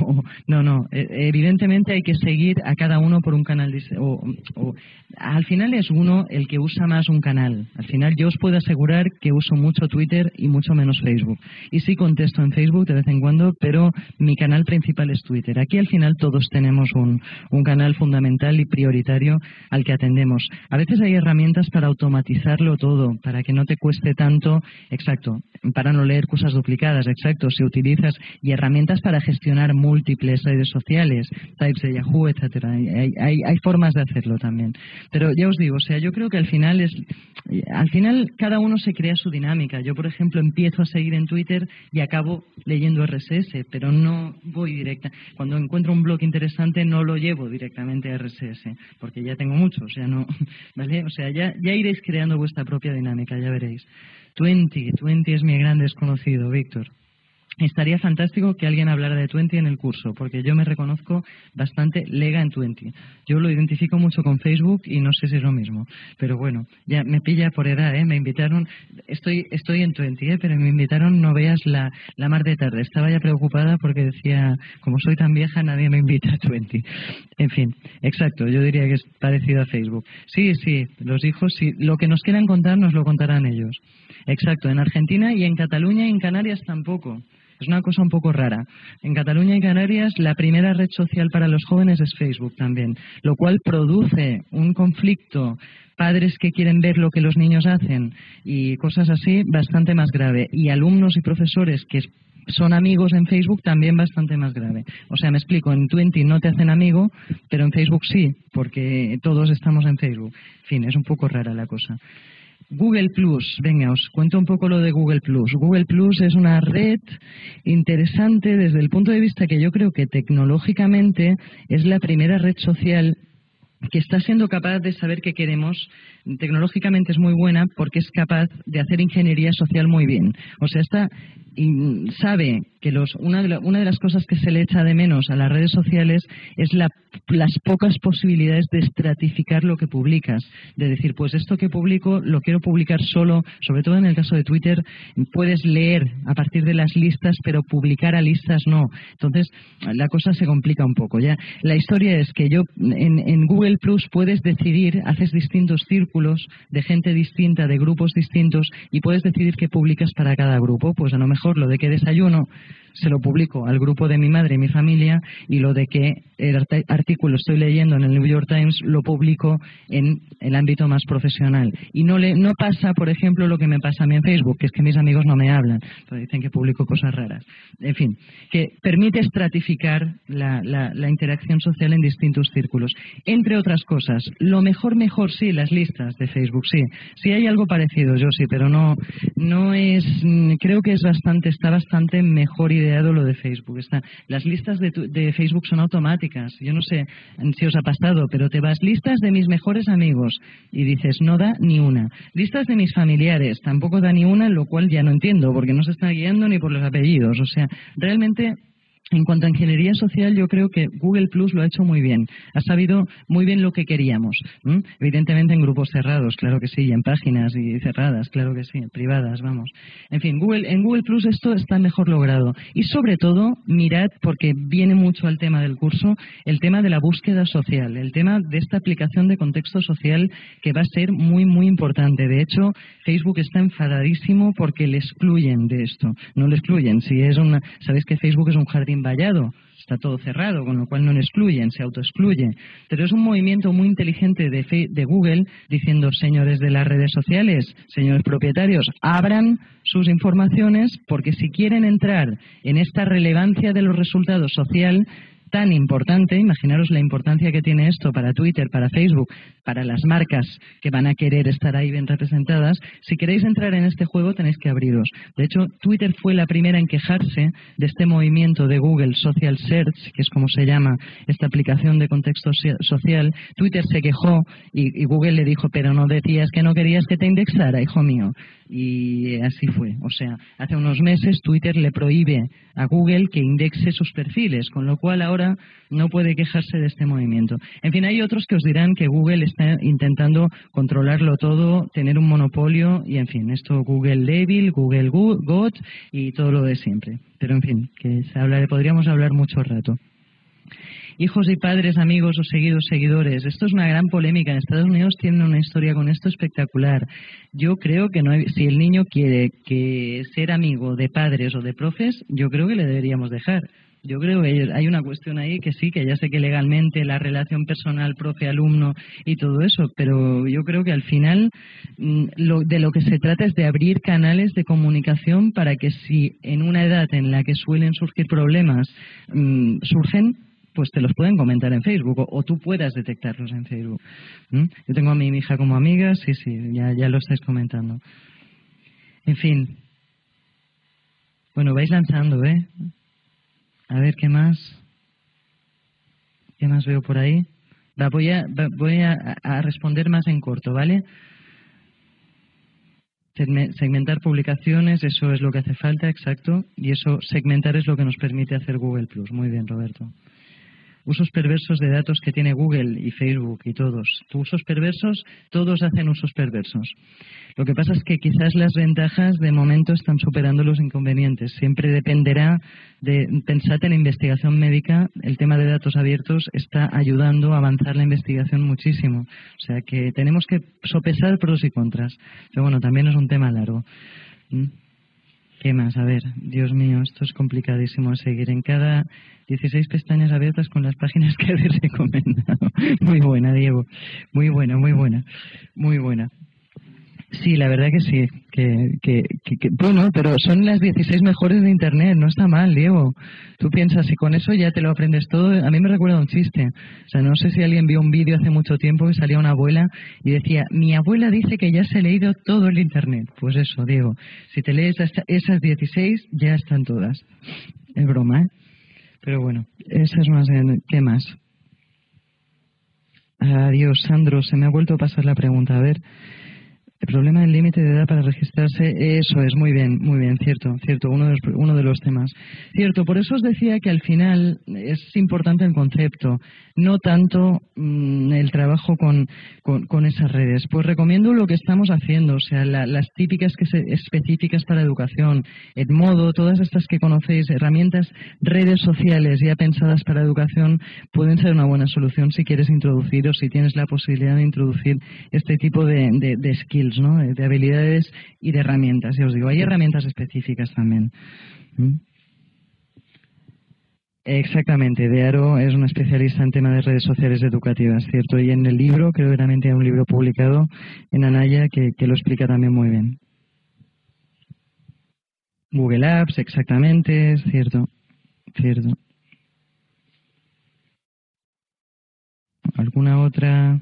no, no. E, evidentemente hay que seguir a cada uno por un canal. O, o, al final es uno el que usa más un canal. Al final yo os puedo asegurar que uso mucho Twitter y mucho menos Facebook. Y sí contesto en Facebook de vez en cuando, pero mi canal principal es Twitter. Aquí al final todos tenemos un, un canal fundamental y prioritario al que atendemos. A veces hay herramientas para automatizarlo todo, para que no te cueste tanto exacto, para no leer cosas duplicadas, exacto, si utilizas y herramientas para gestionar múltiples redes sociales, types de Yahoo, etcétera. Hay, hay, hay, formas de hacerlo también. Pero ya os digo, o sea, yo creo que al final es, al final cada uno se crea su dinámica. Yo, por ejemplo, empiezo a seguir en Twitter y acabo leyendo RSS, pero no voy directa. Cuando encuentro un blog interesante no lo llevo directamente a RSS, porque ya tengo mucho, o sea, no, ¿vale? O sea, ya, ya iréis creando vuestra propia dinámica, ya veréis. Twenty, Twenty es mi gran desconocido, Víctor. Estaría fantástico que alguien hablara de Twenty en el curso, porque yo me reconozco bastante lega en Twenty. Yo lo identifico mucho con Facebook y no sé si es lo mismo. Pero bueno, ya me pilla por edad, ¿eh? Me invitaron, estoy, estoy en Twenty, ¿eh? Pero me invitaron, no veas la, la mar de tarde. Estaba ya preocupada porque decía, como soy tan vieja, nadie me invita a Twenty. En fin, exacto, yo diría que es parecido a Facebook. Sí, sí, los hijos, sí. Lo que nos quieran contar nos lo contarán ellos. Exacto, en Argentina y en Cataluña y en Canarias tampoco. Es una cosa un poco rara. En Cataluña y Canarias la primera red social para los jóvenes es Facebook también, lo cual produce un conflicto padres que quieren ver lo que los niños hacen y cosas así bastante más grave y alumnos y profesores que son amigos en Facebook también bastante más grave. O sea, me explico, en Twenty no te hacen amigo, pero en Facebook sí, porque todos estamos en Facebook. En fin, es un poco rara la cosa. Google Plus, venga, os cuento un poco lo de Google Plus. Google Plus es una red interesante desde el punto de vista que yo creo que tecnológicamente es la primera red social que está siendo capaz de saber qué queremos, tecnológicamente es muy buena porque es capaz de hacer ingeniería social muy bien. O sea, está y sabe que los, una, de una, de las cosas que se le echa de menos a las redes sociales es la, las pocas posibilidades de estratificar lo que publicas. De decir, pues esto que publico lo quiero publicar solo, sobre todo en el caso de Twitter, puedes leer a partir de las listas, pero publicar a listas no. Entonces, la cosa se complica un poco. Ya La historia es que yo en, en Google Plus puedes decidir, haces distintos círculos de gente distinta, de grupos distintos, y puedes decidir qué publicas para cada grupo. Pues a lo mejor lo de que desayuno se lo publico al grupo de mi madre y mi familia y lo de que el artículo estoy leyendo en el New York Times lo publico en el ámbito más profesional. Y no, le, no pasa, por ejemplo, lo que me pasa a mí en Facebook, que es que mis amigos no me hablan, dicen que publico cosas raras. En fin, que permite estratificar la, la, interacción social en distintos círculos. Entre otras cosas, lo mejor, mejor, sí, las listas de Facebook, sí. Sí hay algo parecido, yo sí, pero no, no es, creo que es bastante, está bastante mejor ideado lo de Facebook. Está, las listas de, de Facebook son automáticas. Yo no sé si os ha pasado, pero te vas listas de mis mejores amigos y dices no da ni una. Listas de mis familiares tampoco da ni una, lo cual ya no entiendo porque no se está guiando ni por los apellidos. O sea, realmente En cuanto a ingeniería social, yo creo que Google Plus lo ha hecho muy bien. Ha sabido muy bien lo que queríamos. Evidentemente en grupos cerrados, claro que sí, y en páginas y cerradas, claro que sí, privadas, vamos. En fin, Google, en Google Plus esto está mejor logrado. Y sobre todo, mirad, porque viene mucho al tema del curso, el tema de la búsqueda social, el tema de esta aplicación de contexto social que va a ser muy, muy importante. De hecho, Facebook está enfadadísimo porque le excluyen de esto. No le excluyen. Si es una, sabéis que Facebook es un jardín vallado, está todo cerrado, con lo cual no excluyen, se autoexcluye. Pero es un movimiento muy inteligente de, de Google diciendo, señores de las redes sociales, señores propietarios, abran sus informaciones porque si quieren entrar en esta relevancia de los resultados social, tan importante, imaginaros la importancia que tiene esto para Twitter, para Facebook, para las marcas que van a querer estar ahí bien representadas, si queréis entrar en este juego tenéis que abriros. De hecho, Twitter fue la primera en quejarse de este movimiento de Google Social Search, que es como se llama esta aplicación de contexto social. Twitter se quejó y, y Google le dijo, pero no decías que no querías que te indexara, hijo mío. Y así fue. O sea, hace unos meses Twitter le prohíbe a Google que indexe sus perfiles, con lo cual ahora no puede quejarse de este movimiento. En fin, hay otros que os dirán que Google está intentando controlarlo todo, tener un monopolio y, en fin, esto Google Devil, Google God y todo lo de siempre. Pero, en fin, que se podríamos hablar mucho rato. Hijos y padres, amigos o seguidos seguidores, esto es una gran polémica. En Estados Unidos tienen una historia con esto espectacular. Yo creo que no si el niño quiere que ser amigo de padres o de profes, yo creo que le deberíamos dejar. Yo creo que hay una cuestión ahí que sí, que ya sé que legalmente la relación personal profe-alumno y todo eso, pero yo creo que al final mm, de lo que se trata es de abrir canales de comunicación para que si en una edad en la que suelen surgir problemas mm, surgen, pues te los pueden comentar en Facebook o, tú puedas detectarlos en Facebook. Yo tengo a mi hija como amiga, sí, sí, ya, ya lo estáis comentando. En fin. Bueno, vais lanzando, ¿eh? A ver, ¿qué más? ¿Qué más veo por ahí? voy a, voy a, responder más en corto, ¿vale? Segmentar publicaciones, eso es lo que hace falta, exacto. Y eso, segmentar es lo que nos permite hacer Google Plus. Muy bien, Roberto usos perversos de datos que tiene Google y Facebook y todos. Usos perversos, todos hacen usos perversos. Lo que pasa es que quizás las ventajas de momento están superando los inconvenientes. Siempre dependerá de, pensad en la investigación médica, el tema de datos abiertos está ayudando a avanzar la investigación muchísimo. O sea que tenemos que sopesar pros y contras. Pero bueno, también es un tema largo. ¿Mm? ¿Qué más? A ver, Dios mío, esto es complicadísimo seguir. En cada 16 pestañas abiertas con las páginas que habéis recomendado. Muy buena, Diego. Muy buena, muy buena. Muy buena. Sí, la verdad que sí. Que, que, que, bueno, pero son las 16 mejores de Internet, no está mal, Diego. Tú piensas, si con eso ya te lo aprendes todo, a mí me recuerda un chiste. O sea, no sé si alguien vio un vídeo hace mucho tiempo que salía una abuela y decía, mi abuela dice que ya se ha leído todo el Internet. Pues eso, Diego. Si te lees esas 16, ya están todas. Es broma, ¿eh? Pero bueno, esas más. ¿Qué más? Adiós, Sandro. Se me ha vuelto a pasar la pregunta. A ver. El problema del límite de edad para registrarse, eso es, muy bien, muy bien, cierto, cierto, uno de, los, uno de los temas. Cierto, por eso os decía que al final es importante el concepto, no tanto mm, el trabajo con, con, esas redes. Pues recomiendo lo que estamos haciendo, o sea, las típicas que se, específicas para educación, Edmodo, todas estas que conocéis, herramientas, redes sociales ya pensadas para educación, pueden ser una buena solución si quieres introducir o si tienes la posibilidad de introducir este tipo de, de, de skills de habilidades y de herramientas. Y os digo, hay herramientas específicas también. Exactamente, Dearo es un especialista en tema de redes sociales educativas, ¿cierto? Y en el libro, creo que realmente hay un libro publicado en Anaya que, que lo explica también muy bien. Google Apps, exactamente, es cierto, cierto. ¿Alguna otra?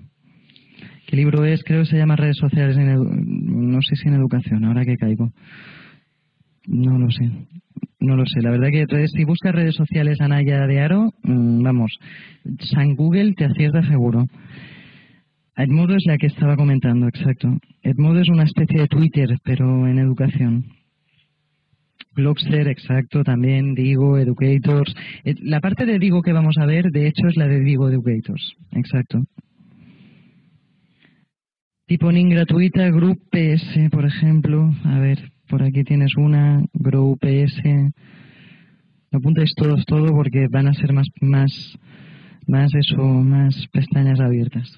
¿Qué libro es? Creo que se llama Redes Sociales, en no sé si en educación, ahora que caigo. No lo sé. No lo sé. La verdad que si buscas redes sociales Anaya de Aro, mm, vamos, San Google te acierta seguro. Edmodo es la que estaba comentando, exacto. Edmodo es una especie de Twitter, pero en educación. Globster, exacto, también Digo, Educators. Eh, la parte de Digo que vamos a ver, de hecho, es la de Digo Educators, exacto. Tiponing gratuita, Group PS, por ejemplo. A ver, por aquí tienes una, Grow PS. No apuntéis todos todo porque van a ser más, más, más eso, más pestañas abiertas.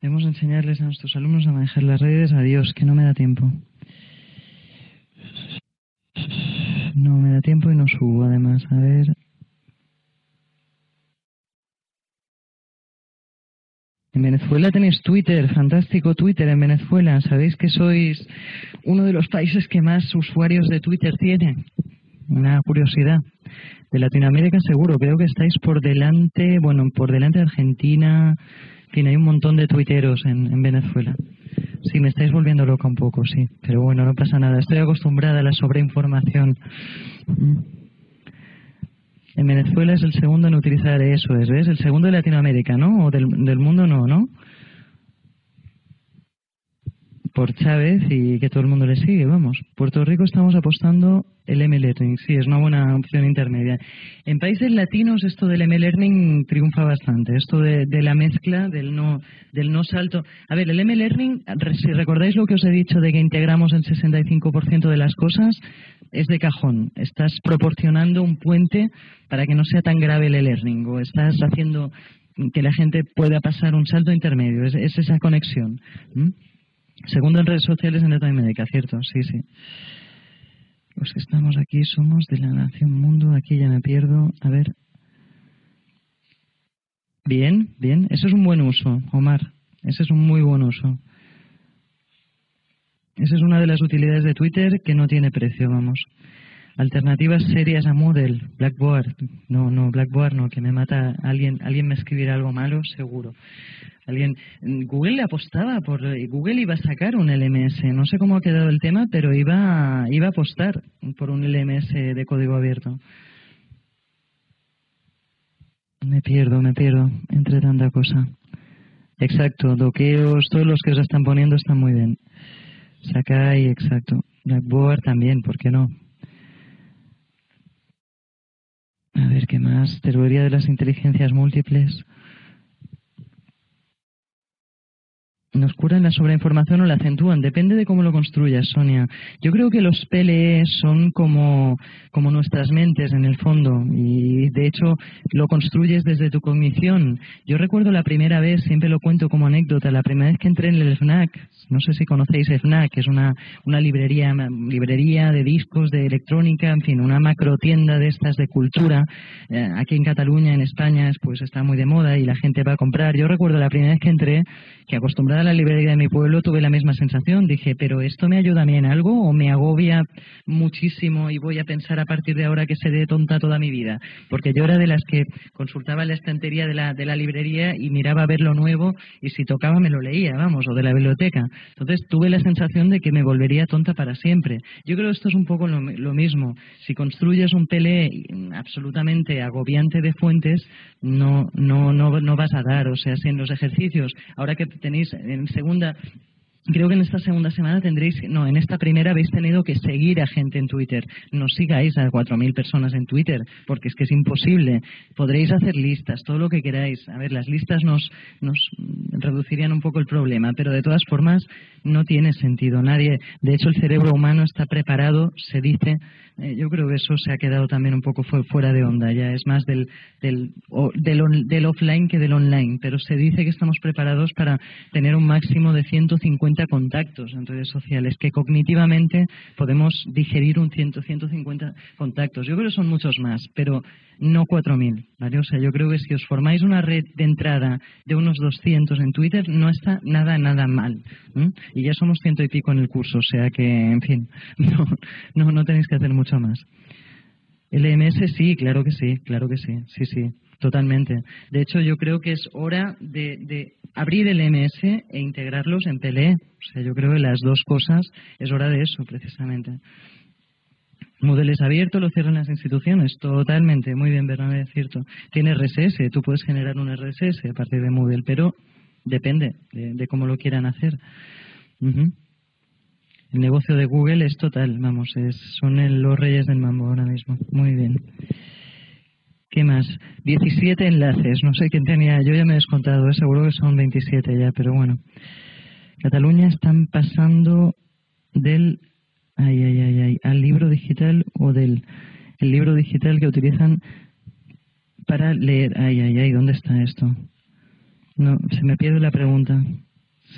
Debemos enseñarles a nuestros alumnos a manejar las redes. Adiós, que no me da tiempo. No me da tiempo y no subo, además. A ver. En Venezuela tenéis Twitter, fantástico Twitter en Venezuela. Sabéis que sois uno de los países que más usuarios de Twitter tiene. Una curiosidad. De Latinoamérica seguro, creo que estáis por delante, bueno, por delante de Argentina, en fin, hay un montón de tuiteros en, Venezuela. Sí, me estáis volviendo loca un poco, sí. Pero bueno, no pasa nada. Estoy acostumbrada a la sobreinformación. En Venezuela es el segundo en utilizar eso, ¿es? ¿Ves? El segundo de Latinoamérica, ¿no? O del, del mundo no, ¿no? Por Chávez y que todo el mundo le sigue, vamos. Puerto Rico estamos apostando el M-Learning, sí, es una buena opción intermedia. En países latinos esto del M-Learning triunfa bastante, esto de, la mezcla, del no, del no salto. A ver, el M-Learning, si recordáis lo que os he dicho de que integramos el 65% de las cosas, es de cajón. Estás proporcionando un puente para que no sea tan grave el e-learning o estás haciendo que la gente pueda pasar un salto intermedio, es, esa conexión. Segundo en redes sociales en Latinoamérica, cierto, sí, sí. Los que estamos aquí somos de la Nación Mundo, aquí ya me pierdo. A ver. Bien, bien, eso es un buen uso, Omar. Ese es un muy buen uso. Esa es una de las utilidades de Twitter que no tiene precio, vamos. Alternativas serias a Moodle, Blackboard. No, no, Blackboard no, que me mata. Alguien, alguien me escribirá algo malo, seguro. Alguien, Google le apostaba por, Google iba a sacar un LMS. No sé cómo ha quedado el tema, pero iba, iba a apostar por un LMS de código abierto. Me pierdo, me pierdo entre tanta cosa. Exacto, doqueos, todos los que os están poniendo están muy bien. Sakai, exacto. Blackboard también, ¿por qué no? A ver, ¿qué más? Teoría de las inteligencias múltiples. Nos curan la sobreinformación o la acentúan. Depende de cómo lo construyas, Sonia. Yo creo que los PLE son como, como nuestras mentes en el fondo y de hecho lo construyes desde tu cognición. Yo recuerdo la primera vez, siempre lo cuento como anécdota, la primera vez que entré en el FNAC, no sé si conocéis FNAC, es una, una librería, librería de discos, de electrónica, en fin, una macro tienda de estas de cultura. Eh, aquí en Cataluña, en España, pues está muy de moda y la gente va a comprar. Yo recuerdo la primera vez que entré, que acostumbrada la librería de mi pueblo tuve la misma sensación. Dije, pero ¿esto me ayuda a mí en algo o me agobia muchísimo y voy a pensar a partir de ahora que se dé tonta toda mi vida? Porque yo era de las que consultaba la estantería de la, de la librería y miraba a ver lo nuevo y si tocaba me lo leía, vamos, o de la biblioteca. Entonces tuve la sensación de que me volvería tonta para siempre. Yo creo que esto es un poco lo, mismo. Si construyes un PLE absolutamente agobiante de fuentes, no, no, no, no vas a dar. O sea, si en los ejercicios, ahora que tenéis en segunda Creo que en esta segunda semana tendréis, no, en esta primera habéis tenido que seguir a gente en Twitter. No sigáis a 4.000 personas en Twitter, porque es que es imposible. Podréis hacer listas, todo lo que queráis. A ver, las listas nos, nos reducirían un poco el problema, pero de todas formas no tiene sentido. Nadie, de hecho, el cerebro humano está preparado, se dice. Eh, yo creo que eso se ha quedado también un poco fuera de onda. Ya es más del, del, del offline que del online, pero se dice que estamos preparados para tener un máximo de 150 contactos en redes sociales, que cognitivamente podemos digerir un 100, 150 contactos. Yo creo que son muchos más, pero no 4.000, ¿vale? O sea, yo creo que si os formáis una red de entrada de unos 200 en Twitter, no está nada, nada mal. Y ya somos ciento y pico en el curso, o sea que, en fin, no, no, no tenéis que hacer mucho más. LMS sí, claro que sí, claro que sí, sí, sí. Totalmente. De hecho, yo creo que es hora de, abrir el MS e integrarlos en PLE. O sea, yo creo que las dos cosas es hora de eso, precisamente. Moodle es abierto, lo cierran las instituciones. Totalmente. Muy bien, Bernabé, es cierto. Tiene RSS, tú puedes generar un RSS a partir de Moodle, pero depende de, cómo lo quieran hacer. El negocio de Google es total, vamos, es, son los reyes del mambo ahora mismo. Muy bien. ¿Qué más? 17 enlaces, no sé quién tenía, yo ya me he descontado, ¿eh? seguro que son 27 ya, pero bueno. Cataluña están pasando del ay, ay, ay, ay, al libro digital o del el libro digital que utilizan para leer. Ay, ay, ay, ¿dónde está esto? No, se me pierde la pregunta.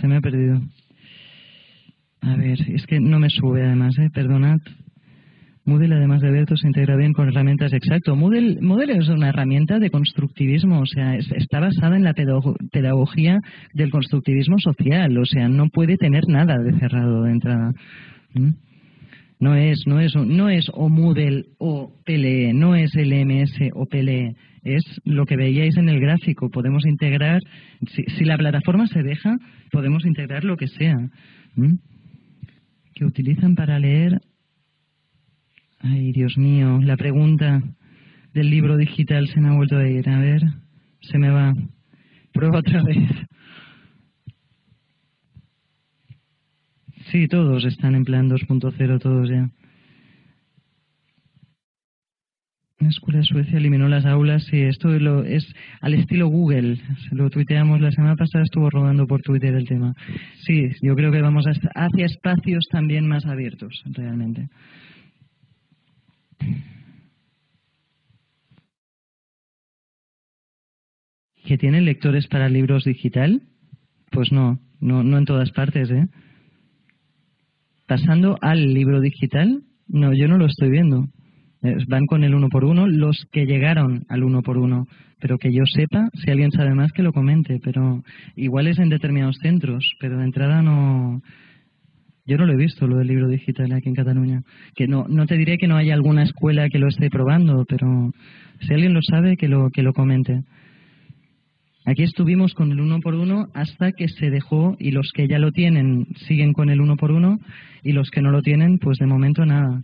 Se me ha perdido. A ver, es que no me sube además, ¿eh? Perdonad. Moodle, además de abierto, se integra bien con herramientas. Exacto. Moodle, Moodle es una herramienta de constructivismo, o sea, está basada en la pedagogía del constructivismo social, o sea, no puede tener nada de cerrado de entrada. ¿Mm? No es, no es, no es o Moodle o PLE, no es LMS o PLE, es lo que veíais en el gráfico. Podemos integrar, si, la plataforma se deja, podemos integrar lo que sea. Que utilizan para leer. Ay, Dios mío, la pregunta del libro digital se me ha vuelto a ir. A ver, se me va. Prueba otra vez. Sí, todos están en plan 2.0, todos ya. La escuela de Suecia eliminó las aulas y esto lo, es al estilo Google. Lo tuiteamos la semana pasada, estuvo rodando por Twitter el tema. Sí, yo creo que vamos hacia espacios también más abiertos, realmente. ¿Que tienen lectores para libros digital? Pues no, no, no en todas partes, ¿eh? pasando al libro digital, no, yo no lo estoy viendo. Van con el uno por uno los que llegaron al uno por uno. Pero que yo sepa, si alguien sabe más, que lo comente. Pero igual es en determinados centros, pero de entrada no. Yo no lo he visto, lo del libro digital aquí en Cataluña. Que no, no te diré que no haya alguna escuela que lo esté probando, pero si alguien lo sabe, que lo, que lo comente. Aquí estuvimos con el uno por uno hasta que se dejó y los que ya lo tienen siguen con el uno por uno y los que no lo tienen, pues de momento nada.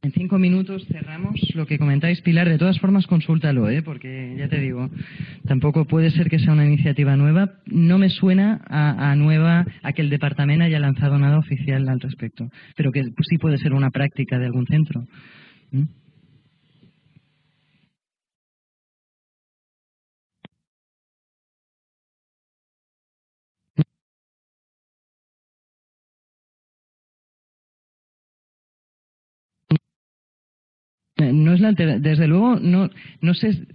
En cinco minutos cerramos lo que comentáis, Pilar. De todas formas, consúltalo, ¿eh? porque ya te digo, tampoco puede ser que sea una iniciativa nueva. No me suena a, nueva a que el departamento haya lanzado nada oficial al respecto, pero que sí puede ser una práctica de algún centro. no desde luego no no sé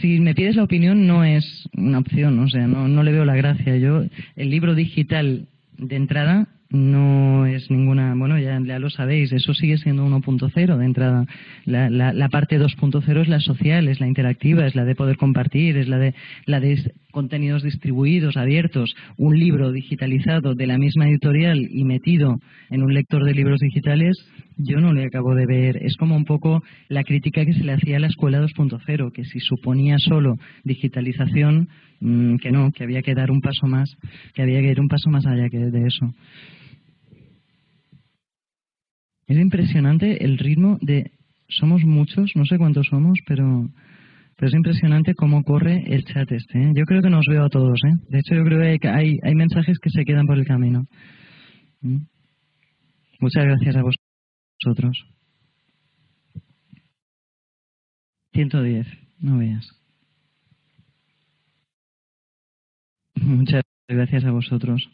si me pides la opinión no es una opción o sea no no le veo la gracia. Yo el libro digital de entrada no es ninguna, bueno, ya, lo sabéis, eso sigue siendo 1.0 de entrada. La, la, la parte 2.0 es la social, es la interactiva, es la de poder compartir, es la de, la de contenidos distribuidos, abiertos, un libro digitalizado de la misma editorial y metido en un lector de libros digitales, yo no le acabo de ver. Es como un poco la crítica que se le hacía a la escuela 2.0, que si suponía solo digitalización, mm, que no, que había que dar un paso más, que había que ir un paso más allá que de eso. Es impresionante el ritmo de... Somos muchos, no sé cuántos somos, pero, pero es impresionante cómo corre el chat este. ¿eh? Yo creo que nos veo a todos. ¿eh? De hecho, yo creo que hay, mensajes que se quedan por el camino. ¿Mm? Muchas gracias a vosotros. 110, no veas. Muchas gracias a vosotros.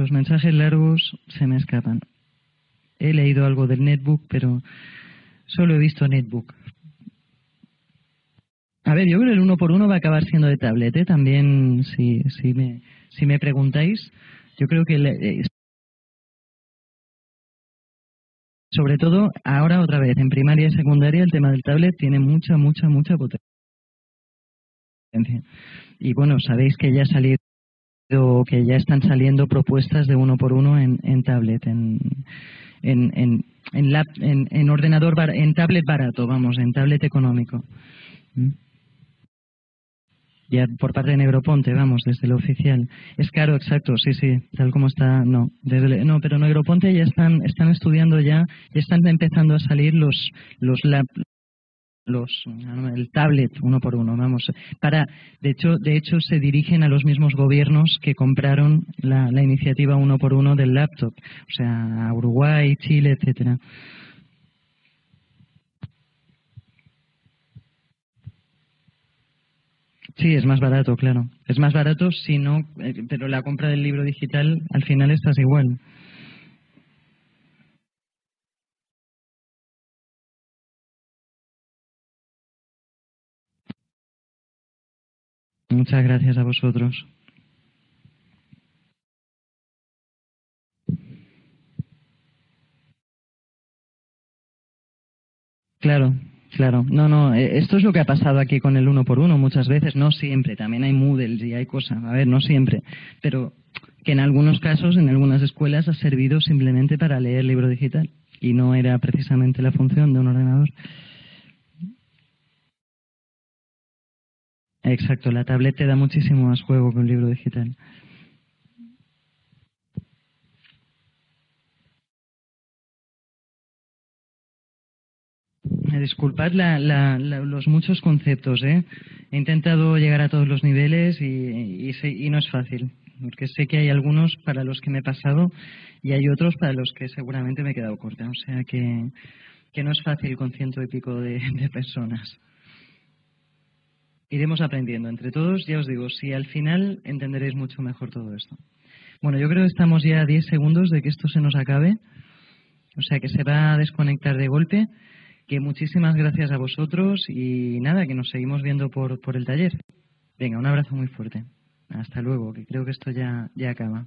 Los mensajes largos se me escapan. He leído algo del netbook, pero solo he visto netbook. A ver, yo creo que el uno por uno va a acabar siendo de tablet. ¿eh? También, si, si, me, si me preguntáis, yo creo que eh, sobre todo ahora otra vez en primaria y secundaria el tema del tablet tiene mucha mucha mucha potencia y bueno sabéis que ya ha salido que ya están saliendo propuestas de uno por uno en, en tablet, en, en, en, en, en ordenador, en tablet barato, vamos, en tablet económico. ¿Mm? Ya por parte de Negroponte, vamos, desde lo oficial. Es caro, exacto, sí, sí, tal como está, no. Desde no, pero Negroponte ya están, están estudiando ya, ya están empezando a salir los, los los el tablet uno por uno vamos para de hecho de hecho se dirigen a los mismos gobiernos que compraron la, iniciativa uno por uno del laptop o sea a Uruguay Chile etcétera Sí, es más barato, claro. Es más barato si no, eh, pero la compra del libro digital al final estás igual. Muchas gracias a vosotros. Claro, claro. No, no, eh, esto es lo que ha pasado aquí con el uno por uno muchas veces, no siempre. También hay Moodle y hay cosas. A ver, no siempre. Pero que en algunos casos, en algunas escuelas, ha servido simplemente para leer libro digital y no era precisamente la función de un ordenador. Exacto, la tablet te da muchísimo más juego que un libro digital. Disculpad los muchos conceptos, ¿eh? He intentado llegar a todos los niveles y, y, no es fácil, porque sé que hay algunos para los que me he pasado y hay otros para los que seguramente me he quedado corta. O sea que no es fácil con ciento y pico de personas iremos aprendiendo entre todos. Ya os digo, si al final entenderéis mucho mejor todo esto. Bueno, yo creo que estamos ya a 10 segundos de que esto se nos acabe. O sea que se va a desconectar de golpe. Que muchísimas gracias a vosotros y nada, que nos seguimos viendo por, por el taller. Venga, un abrazo muy fuerte. Hasta luego, que creo que esto ya, ya acaba.